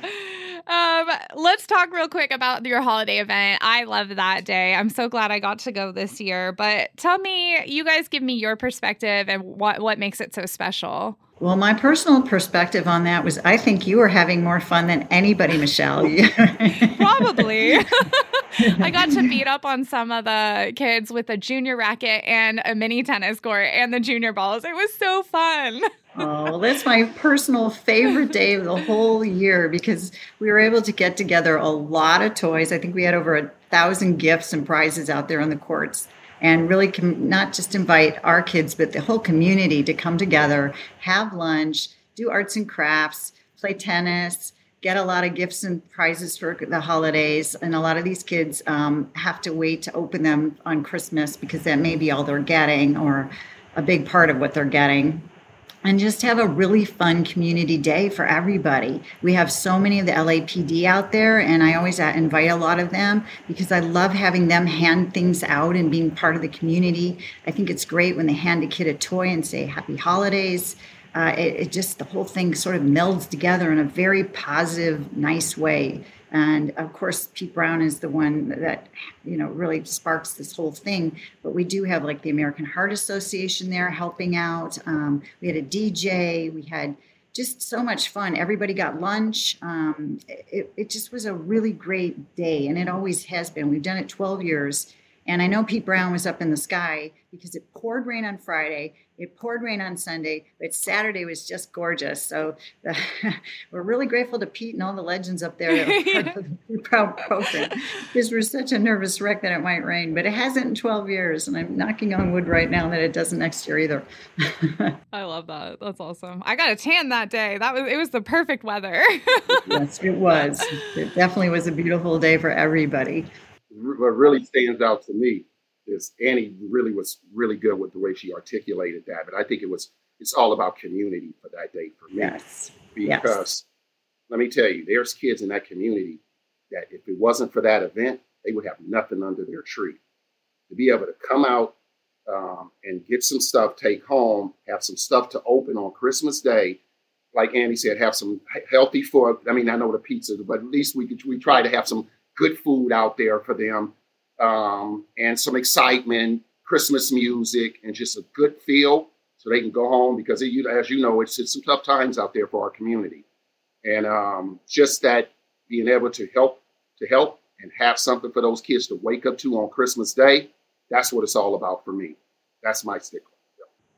Um, let's talk real quick about your holiday event. I love that day. I'm so glad I got to go this year. But tell me, you guys give me your perspective and what what makes it so special. Well, my personal perspective on that was I think you were having more fun than anybody, Michelle. Probably. I got to beat up on some of the kids with a junior racket and a mini tennis court and the junior balls. It was so fun. oh, well, that's my personal favorite day of the whole year because we were able to get together a lot of toys. I think we had over a thousand gifts and prizes out there on the courts and really com- not just invite our kids, but the whole community to come together, have lunch, do arts and crafts, play tennis, get a lot of gifts and prizes for the holidays. And a lot of these kids um, have to wait to open them on Christmas because that may be all they're getting or a big part of what they're getting and just have a really fun community day for everybody. We have so many of the LAPD out there, and I always uh, invite a lot of them because I love having them hand things out and being part of the community. I think it's great when they hand a kid a toy and say Happy Holidays. Uh, it, it just, the whole thing sort of melds together in a very positive, nice way. And of course, Pete Brown is the one that, you know, really sparks this whole thing. But we do have like the American Heart Association there helping out. Um, we had a DJ, we had just so much fun. Everybody got lunch. Um, it, it just was a really great day, and it always has been. We've done it 12 years. And I know Pete Brown was up in the sky because it poured rain on Friday it poured rain on Sunday, but Saturday was just gorgeous. So the, we're really grateful to Pete and all the legends up there that the proud program because we're such a nervous wreck that it might rain, but it hasn't in 12 years. And I'm knocking on wood right now that it doesn't next year either. I love that. That's awesome. I got a tan that day. That was, it was the perfect weather. yes, it was. It definitely was a beautiful day for everybody. What really stands out to me is Annie really was really good with the way she articulated that. But I think it was it's all about community for that day for me. Yes. Because yes. let me tell you, there's kids in that community that if it wasn't for that event, they would have nothing under their tree. To be able to come out um, and get some stuff, take home, have some stuff to open on Christmas Day. Like Andy said, have some healthy food. I mean, I know the pizza, but at least we could, we try to have some good food out there for them um, and some excitement, Christmas music, and just a good feel so they can go home because, it, as you know, it's, it's some tough times out there for our community. And um, just that being able to help to help and have something for those kids to wake up to on Christmas Day, that's what it's all about for me. That's my sticker.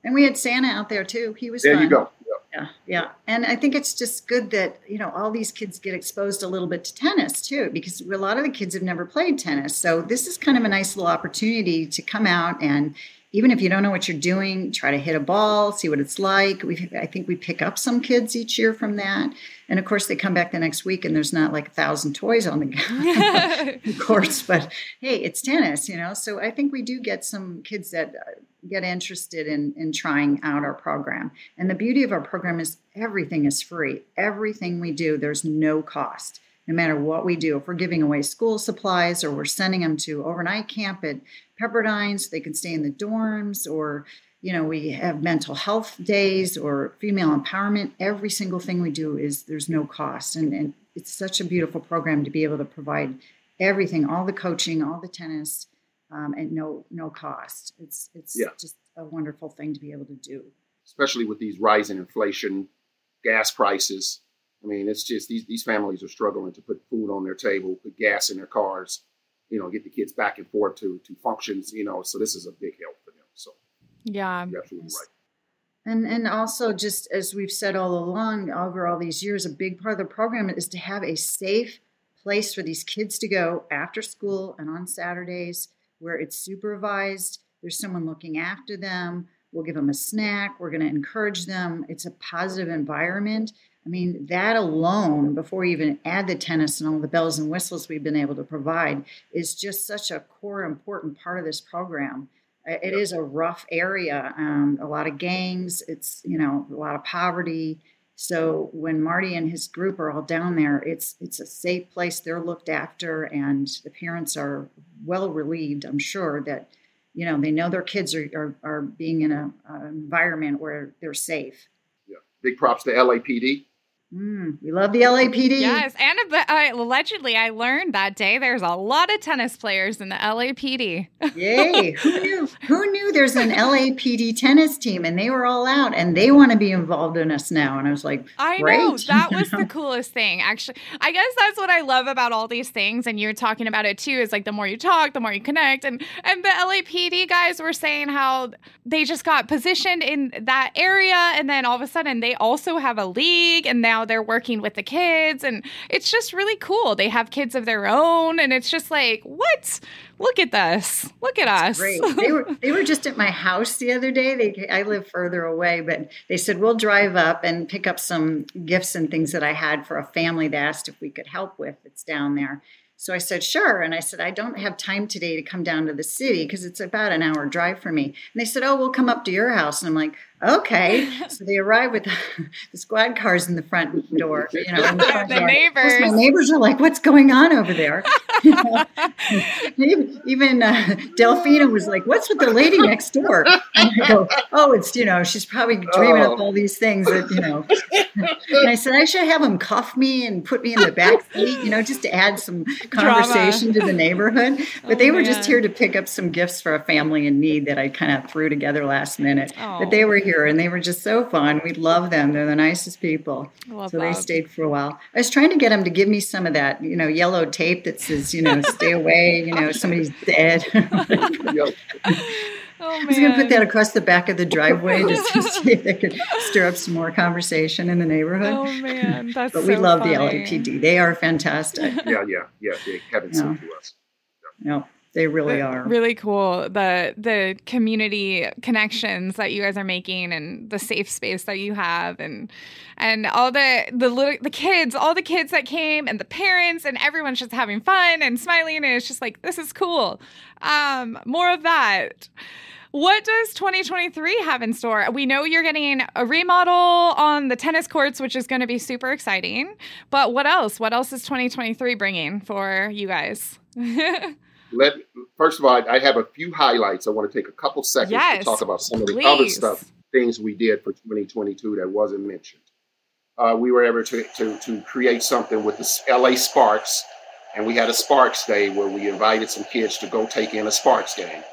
And we had Santa out there too. He was there. Fun. You go. Yeah, yeah. And I think it's just good that, you know, all these kids get exposed a little bit to tennis too, because a lot of the kids have never played tennis. So this is kind of a nice little opportunity to come out and even if you don't know what you're doing, try to hit a ball, see what it's like. We, I think we pick up some kids each year from that, and of course they come back the next week and there's not like a thousand toys on the course. But hey, it's tennis, you know. So I think we do get some kids that uh, get interested in in trying out our program. And the beauty of our program is everything is free. Everything we do, there's no cost no matter what we do. If we're giving away school supplies or we're sending them to overnight camp at Pepperdine so they can stay in the dorms, or you know, we have mental health days or female empowerment. Every single thing we do is there's no cost. And, and it's such a beautiful program to be able to provide everything, all the coaching, all the tennis, um, at no no cost. It's it's yeah. just a wonderful thing to be able to do. Especially with these rising inflation, gas prices, I mean, it's just these these families are struggling to put food on their table, put gas in their cars, you know, get the kids back and forth to to functions, you know. So this is a big help for them. So yeah, you're absolutely right. And and also just as we've said all along over all these years, a big part of the program is to have a safe place for these kids to go after school and on Saturdays where it's supervised. There's someone looking after them. We'll give them a snack. We're going to encourage them. It's a positive environment I mean, that alone, before you even add the tennis and all the bells and whistles we've been able to provide, is just such a core important part of this program. It is a rough area, um, a lot of gangs. It's you know a lot of poverty. So when Marty and his group are all down there, it's it's a safe place. They're looked after, and the parents are well relieved. I'm sure that you know they know their kids are are, are being in a, a environment where they're safe. Yeah, big props to LAPD. Mm, we love the LAPD. Yes, and allegedly, I learned that day there's a lot of tennis players in the LAPD. Yay! Who knew? Who knew there's an LAPD tennis team and they were all out and they want to be involved in us now? And I was like, I know that was the coolest thing. Actually, I guess that's what I love about all these things. And you're talking about it too. Is like the more you talk, the more you connect. And and the LAPD guys were saying how they just got positioned in that area, and then all of a sudden they also have a league, and now they're working with the kids and it's just really cool. They have kids of their own and it's just like, what? Look at this. Look at That's us. Great. They were they were just at my house the other day. They I live further away, but they said we'll drive up and pick up some gifts and things that I had for a family that asked if we could help with. It's down there. So I said, sure. And I said, I don't have time today to come down to the city because it's about an hour drive for me. And they said, oh, we'll come up to your house. And I'm like, okay. So they arrive with the squad cars in the front door. You know, the, front the door. neighbors. my neighbors are like, what's going on over there? even uh, Delphina was like, what's with the lady next door? And I go, oh, it's, you know, she's probably dreaming oh. up all these things that, you know. and I said, I should have them cuff me and put me in the back seat, you know, just to add some conversation Drama. to the neighborhood. But oh, they were man. just here to pick up some gifts for a family in need that I kind of threw together last minute. Oh. But they were here here, and they were just so fun. We love them; they're the nicest people. so they stayed for a while. I was trying to get them to give me some of that, you know, yellow tape that says, you know, "Stay away," you know, somebody's dead. Oh, I was oh, going to put that across the back of the driveway just to see if they could stir up some more conversation in the neighborhood. Oh man, that's but we so love funny. the LAPD. They are fantastic. Yeah, yeah, yeah. They haven't seen to us. Yeah. No. They really are. Really cool. The the community connections that you guys are making and the safe space that you have and and all the the little the kids, all the kids that came and the parents and everyone's just having fun and smiling and it's just like this is cool. Um more of that. What does 2023 have in store? We know you're getting a remodel on the tennis courts, which is going to be super exciting. But what else? What else is 2023 bringing for you guys? let first of all, I have a few highlights. I want to take a couple seconds yes, to talk about some of the please. other stuff, things we did for 2022 that wasn't mentioned. Uh, we were able to, to, to create something with the LA Sparks, and we had a Sparks Day where we invited some kids to go take in a Sparks game.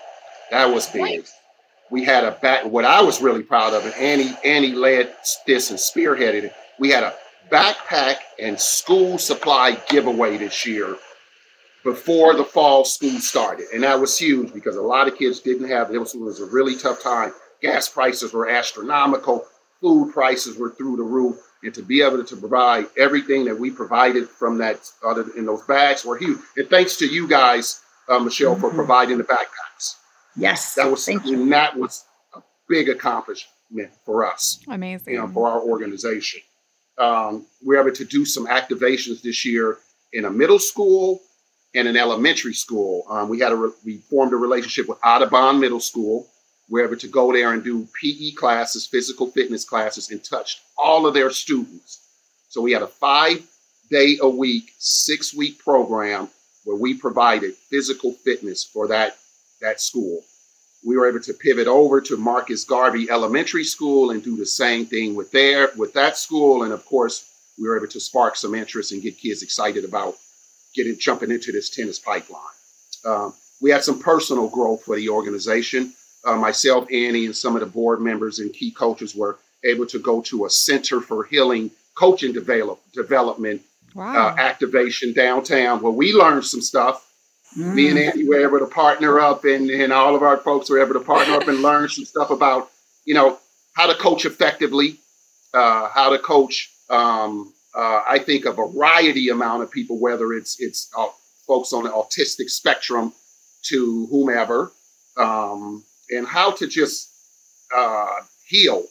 That was big. We had a back. What I was really proud of, and Annie Annie led this and spearheaded it. We had a backpack and school supply giveaway this year before the fall school started. And that was huge because a lot of kids didn't have it was, it was a really tough time. Gas prices were astronomical, food prices were through the roof. And to be able to provide everything that we provided from that other in those bags were huge. And thanks to you guys, uh, Michelle, mm-hmm. for providing the backpacks. Yes. That was Thank you. that was a big accomplishment for us. Amazing. You know, for our organization. Um, we were able to do some activations this year in a middle school and an elementary school. Um, we had a re- we formed a relationship with Audubon Middle School. We were able to go there and do PE classes, physical fitness classes, and touched all of their students. So we had a five day a week, six week program where we provided physical fitness for that that school. We were able to pivot over to Marcus Garvey Elementary School and do the same thing with there with that school. And of course, we were able to spark some interest and get kids excited about getting jumping into this tennis pipeline. Um, we had some personal growth for the organization. Uh, myself, Annie, and some of the board members and key coaches were able to go to a Center for Healing Coaching develop, Development wow. uh, activation downtown where we learned some stuff. Mm. Me and Annie were able to partner up, and, and all of our folks were able to partner up and learn some stuff about, you know, how to coach effectively, uh, how to coach um, uh, I think a variety amount of people, whether it's it's uh, folks on the autistic spectrum to whomever, um, and how to just uh, heal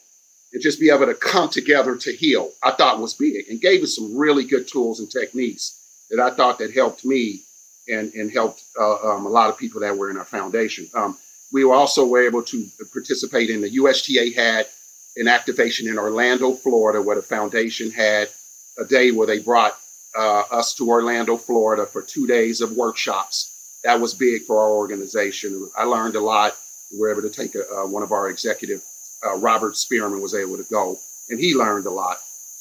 and just be able to come together to heal. I thought was big and gave us some really good tools and techniques that I thought that helped me and and helped uh, um, a lot of people that were in our foundation. Um, we also were able to participate in the USTA had an activation in Orlando, Florida, where the foundation had a day where they brought uh, us to Orlando, Florida for two days of workshops. That was big for our organization. I learned a lot. We were able to take a, uh, one of our executive, uh, Robert Spearman, was able to go, and he learned a lot.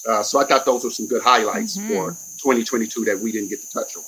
Uh, so I thought those were some good highlights mm-hmm. for 2022 that we didn't get to touch on.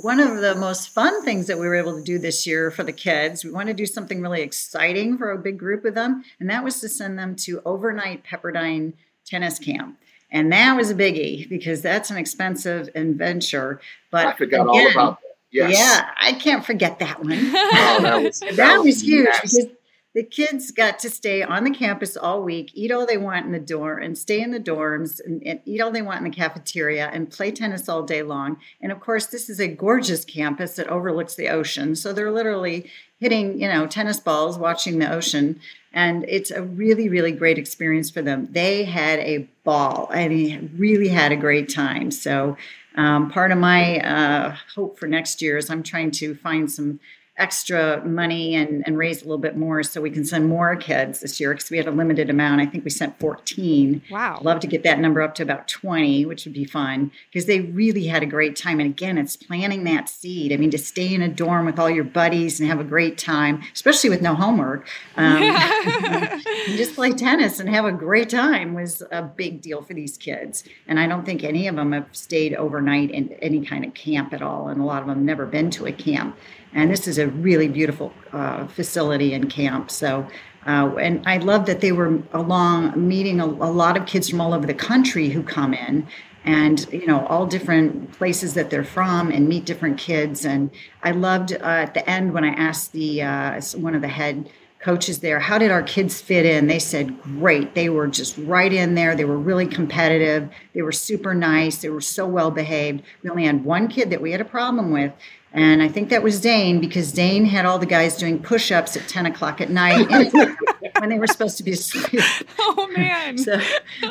One of the most fun things that we were able to do this year for the kids, we want to do something really exciting for a big group of them, and that was to send them to overnight Pepperdine tennis camp. And that was a biggie because that's an expensive adventure. But I forgot again, all about that. Yes. Yeah, I can't forget that one. oh, that was, that, that was, was huge because the kids got to stay on the campus all week, eat all they want in the dorm, and stay in the dorms and, and, eat all they want in the cafeteria and play tennis all day long. And of course, this is a gorgeous campus that overlooks the ocean. So they're literally hitting, you know, tennis balls, watching the ocean. And it's a really, really great experience for them. They had a ball and really had a great time. So um, part of my uh, hope for next year is I'm trying to find some extra money and, and raise a little bit more so we can send more kids this year because we had a limited amount. I think we sent 14. Wow. Love to get that number up to about 20, which would be fun because they really had a great time. And again, it's planting that seed. I mean, to stay in a dorm with all your buddies and have a great time, especially with no homework, um, just play tennis and have a great time was a big deal for these kids. And I don't think any of them have stayed overnight in any kind of camp at all. And a lot of them never been to a camp. And this is a really beautiful uh, facility and camp. So, uh, and I love that they were along meeting a, a, lot of kids from all over the country who come in and, you know, all different places that they're from and meet different kids. And I loved uh, at the end when I asked the uh, one of the head coaches there, how did our kids fit in? They said, great. They were just right in there. They were really competitive. They were super nice. They were so well behaved. We only had one kid that we had a problem with and I think that was Dane because Dane had all the guys doing push ups at 10 o'clock at night when they were supposed to be asleep. Oh, man. So,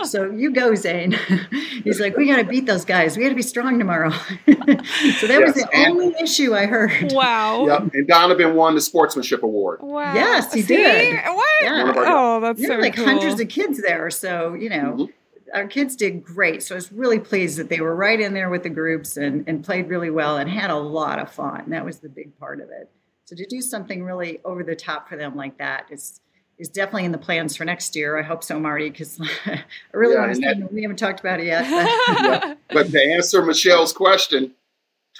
so you go, Zane. He's like, we got to beat those guys. We got to be strong tomorrow. so that yes, was the only issue I heard. Wow. Yep. And Donovan won the sportsmanship award. Wow. Yes, he See? did. What? Yeah. Oh, that's so like cool. hundreds of kids there. So, you know. Mm-hmm our kids did great. So I was really pleased that they were right in there with the groups and, and played really well and had a lot of fun. That was the big part of it. So to do something really over the top for them like that is is definitely in the plans for next year. I hope so, Marty, because I really yeah, want to see We haven't talked about it yet. But. yeah. but to answer Michelle's question,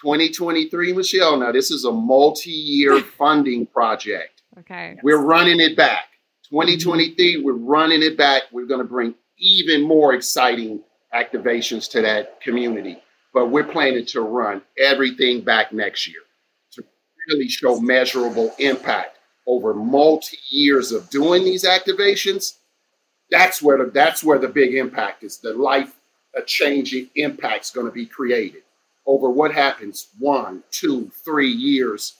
2023, Michelle, now this is a multi-year funding project. Okay. We're running it back. 2023, mm-hmm. we're running it back. We're going to bring even more exciting activations to that community. But we're planning to run everything back next year to really show measurable impact over multi years of doing these activations. That's where the, that's where the big impact is. The life changing impact is going to be created over what happens one, two, three years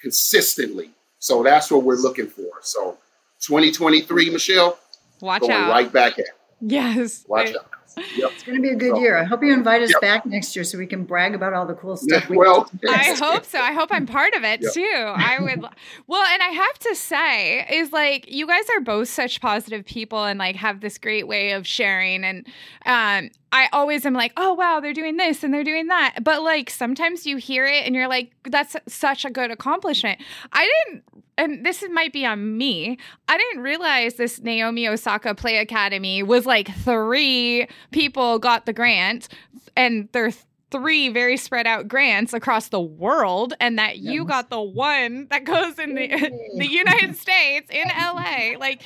consistently. So that's what we're looking for. So 2023, Michelle, watch going out, right back at. Yes. Watch out. Yep. It's going to be a good so, year. I hope you invite us yep. back next year so we can brag about all the cool stuff. Yeah, well, I hope so. I hope I'm part of it yep. too. I would. Well, and I have to say, is like you guys are both such positive people and like have this great way of sharing. And um, I always am like, oh wow, they're doing this and they're doing that. But like sometimes you hear it and you're like, that's such a good accomplishment. I didn't and this might be on me. I didn't realize this Naomi Osaka Play Academy was like three people got the grant, and there three very spread out grants across the world and that yes. you got the one that goes in the the United States in LA like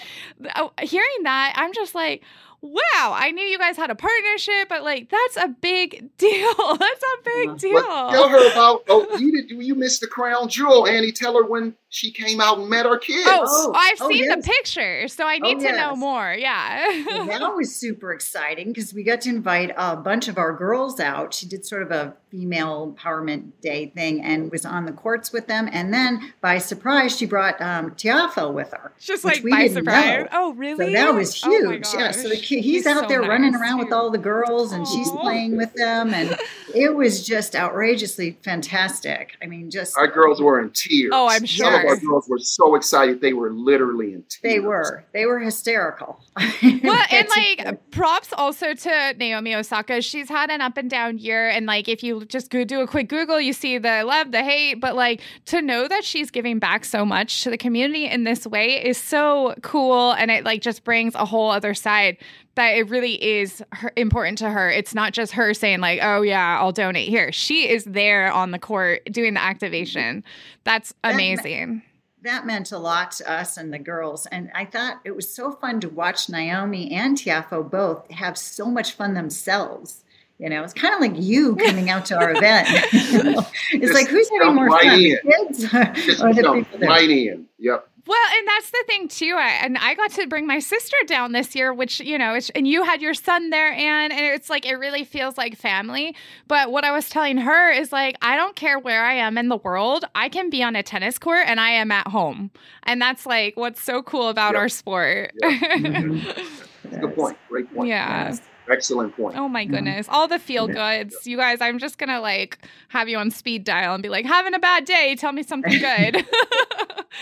uh, hearing that I'm just like wow, I knew you guys had a partnership, but like that's a big deal. that's a big deal. tell her about oh you did you missed the crown jewel, Annie. Tell her when she came out and met our kids. Oh, oh I've oh, seen yes. the pictures, so I need oh, to yes. know more. Yeah. well, that was super exciting because we got to invite a bunch of our girls out. She did sort of a female empowerment day thing and was on the courts with them. And then by surprise, she brought um, Tiafoe with her. Just like by surprise. Know. Oh, really? So that was huge. Oh yeah. So the kid, he's, he's, out so there nice running around too. with all the girls and Aww. she's playing with them. And it was just outrageously fantastic. I mean, just our girls were in tears. Oh, I'm sure. Some of our girls were so excited; they were literally in tears. They were. They were hysterical. well, and like props also to Naomi Osaka. She's had an up and down year, and like if you just go do a quick Google, you see the love, the hate. But like to know that she's giving back so much to the community in this way is so cool, and it like just brings a whole other side that it really is her, important to her. It's not just her saying like, "Oh yeah, I'll donate here." She is there on the court doing the activation. That's amazing. That, that meant a lot to us and the girls, and I thought it was so fun to watch Naomi and Tiafoe both have so much fun themselves. You know, it's kind of like you coming out to our event. it's just like who's having more right fun, in. the kids or the people right in? Yep. Well, and that's the thing too. I, and I got to bring my sister down this year, which you know, and you had your son there, Anne, and it's like it really feels like family. But what I was telling her is like, I don't care where I am in the world, I can be on a tennis court and I am at home, and that's like what's so cool about yep. our sport. Yep. mm-hmm. Good point. Great point. Yeah. Yes. Excellent point. Oh my mm-hmm. goodness. All the feel goods. You guys, I'm just going to like have you on speed dial and be like, having a bad day. Tell me something good.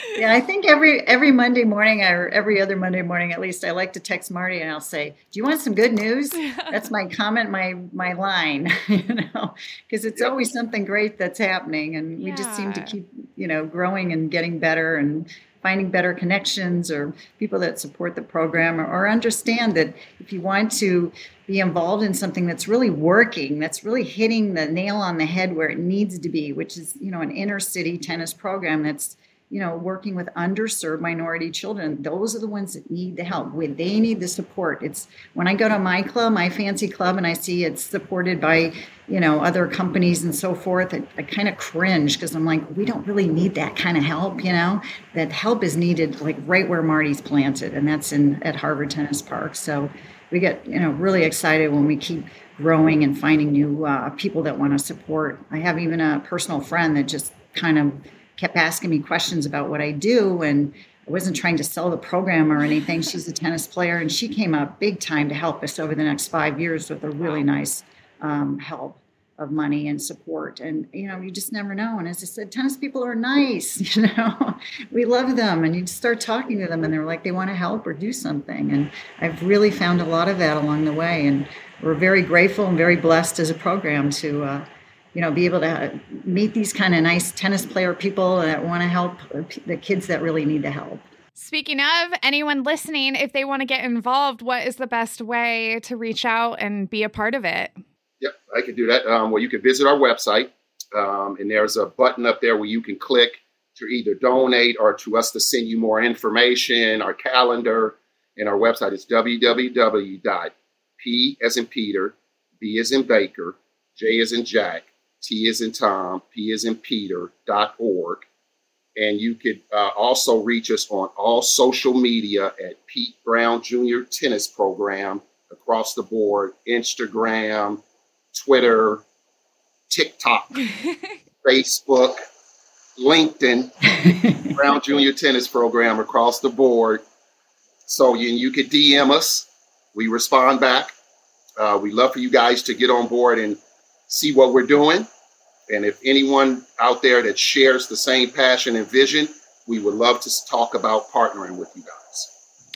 yeah, I think every every Monday morning or every other Monday morning at least, I like to text Marty and I'll say, "Do you want some good news?" That's my comment, my my line, you know, because it's always something great that's happening, and we yeah. just seem to keep you know growing and getting better and finding better connections or people that support the program or, or, understand that if you want to be involved in something that's really working that's really hitting the nail on the head where it needs to be which is you know an inner city tennis program that's you know, working with underserved minority children, those are the ones that need the help. When they need the support. It's when I go to my club, my fancy club, and I see it's supported by, you know, other companies and so forth. I, I kind of cringe because I'm like, we don't really need that kind of help. You know, that help is needed like right where Marty's planted, and that's in at Harvard Tennis Park. So we get you know really excited when we keep growing and finding new uh, people that want to support. I have even a personal friend that just kind of kept asking me questions about what I do and I wasn't trying to sell the program or anything. She's a tennis player and she came up big time to help us over the next five years with a really nice um, help of money and support. And you know, you just never know. And as I said, tennis people are nice. You know, we love them, and you start talking to them, and they're like they want to help or do something. And I've really found a lot of that along the way, and we're very grateful and very blessed as a program to uh, you know, be able to meet these kind of nice tennis player people that want to help the kids that really need the help. Speaking of anyone listening, if they want to get involved, what is the best way to reach out and be a part of it? Yep, I can do that. Um, well, you can visit our website, um, and there's a button up there where you can click to either donate or to us to send you more information, our calendar, and our website is www.p as in Peter, B as in Baker, J as in Jack, T is in Tom, P is in Peter.org. And you could uh, also reach us on all social media at Pete Brown Jr. Tennis Program across the board Instagram, Twitter, TikTok, Facebook, LinkedIn, Brown Junior Tennis Program across the board. So you, you could DM us. We respond back. Uh, we love for you guys to get on board and see what we're doing. And if anyone out there that shares the same passion and vision, we would love to talk about partnering with you guys.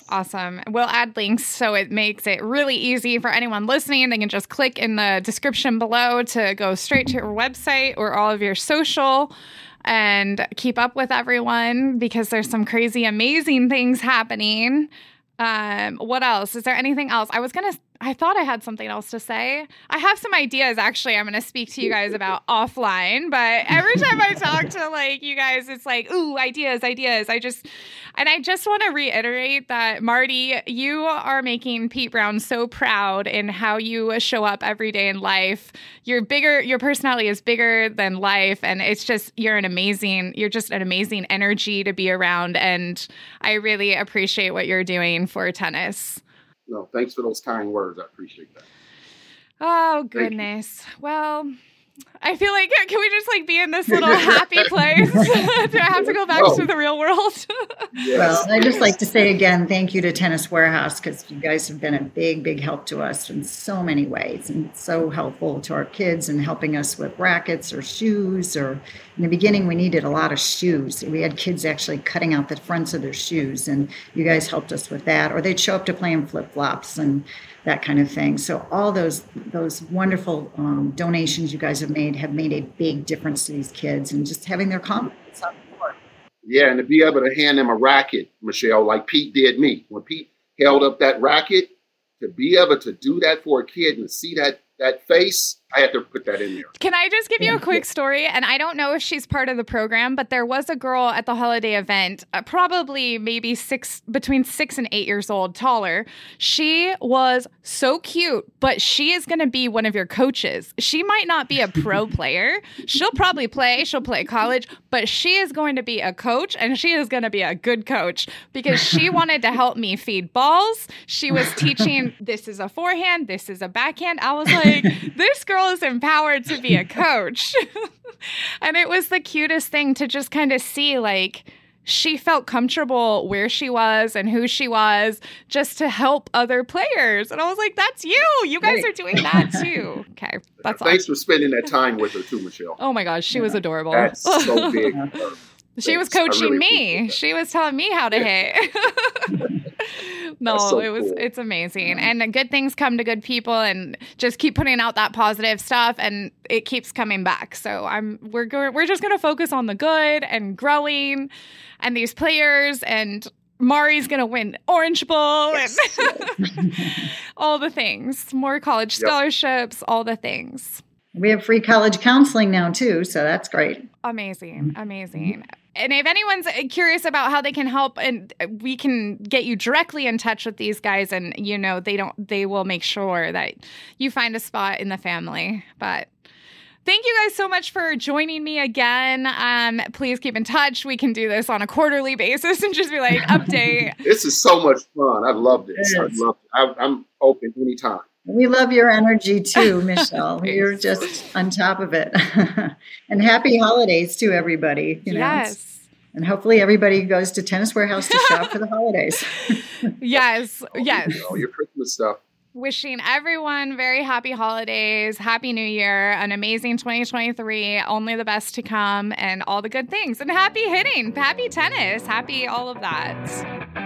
Awesome. We'll add links so it makes it really easy for anyone listening. They can just click in the description below to go straight to your website or all of your social and keep up with everyone because there's some crazy, amazing things happening. Um, what else? Is there anything else? I was gonna I thought I had something else to say. I have some ideas actually I'm going to speak to you guys about offline, but every time I talk to like you guys it's like, "Ooh, ideas, ideas." I just and I just want to reiterate that Marty, you are making Pete Brown so proud in how you show up every day in life. You're bigger, your personality is bigger than life and it's just you're an amazing, you're just an amazing energy to be around and I really appreciate what you're doing for tennis no, thanks for those kind words. I appreciate that. Oh goodness. Well, I feel like can we just like be in this little happy place? Do I have to go back oh. to the real world? yes. Well, I just like to say again, thank you to Tennis Warehouse because you guys have been a big, big help to us in so many ways and so helpful to our kids and helping us with rackets or shoes. Or in the beginning, we needed a lot of shoes. We had kids actually cutting out the fronts of their shoes, and you guys helped us with that. Or they'd show up to play in flip flops and that kind of thing. So all those those wonderful um, donations you guys have made have made a big difference to these kids, and just having their confidence on court. Yeah, and to be able to hand them a racket, Michelle, like Pete did me. When Pete held up that racket, to be able to do that for a kid and see that that face, I had to put that in there. Can I just give you a quick story? And I don't know if she's part of the program, but there was a girl at the holiday event, uh, probably maybe six, between six and eight years old, taller. She was so cute, but she is going to be one of your coaches. She might not be a pro player. She'll probably play, she'll play college, but she is going to be a coach and she is going to be a good coach because she wanted to help me feed balls. She was teaching this is a forehand, this is a backhand. I was like, this girl is empowered to be a coach. and it was the cutest thing to just kind of see like she felt comfortable where she was and who she was just to help other players. And I was like, that's you. You guys are doing that too. Okay. That's Thanks awesome. for spending that time with her too, Michelle. Oh my gosh, she yeah. was adorable. That's so big. she was coaching really me. She was telling me how to hit. no, so it was cool. it's amazing. And good things come to good people and just keep putting out that positive stuff and it keeps coming back. So I'm we're going we're just gonna focus on the good and growing and these players and Mari's gonna win Orange Bowl yes. and all the things. More college scholarships, yep. all the things. We have free college counseling now too, so that's great. Amazing, amazing. And if anyone's curious about how they can help, and we can get you directly in touch with these guys, and you know they don't, they will make sure that you find a spot in the family. But thank you guys so much for joining me again. Um, please keep in touch. We can do this on a quarterly basis and just be like update. this is so much fun. I love this. I love. I, I'm open anytime. We love your energy too, Michelle. You're just on top of it. and happy holidays to everybody. You know, yes. And hopefully everybody goes to Tennis Warehouse to shop for the holidays. yes. Yes. All your Christmas stuff. Wishing everyone very happy holidays, happy new year, an amazing 2023, only the best to come, and all the good things. And happy hitting, happy tennis, happy all of that.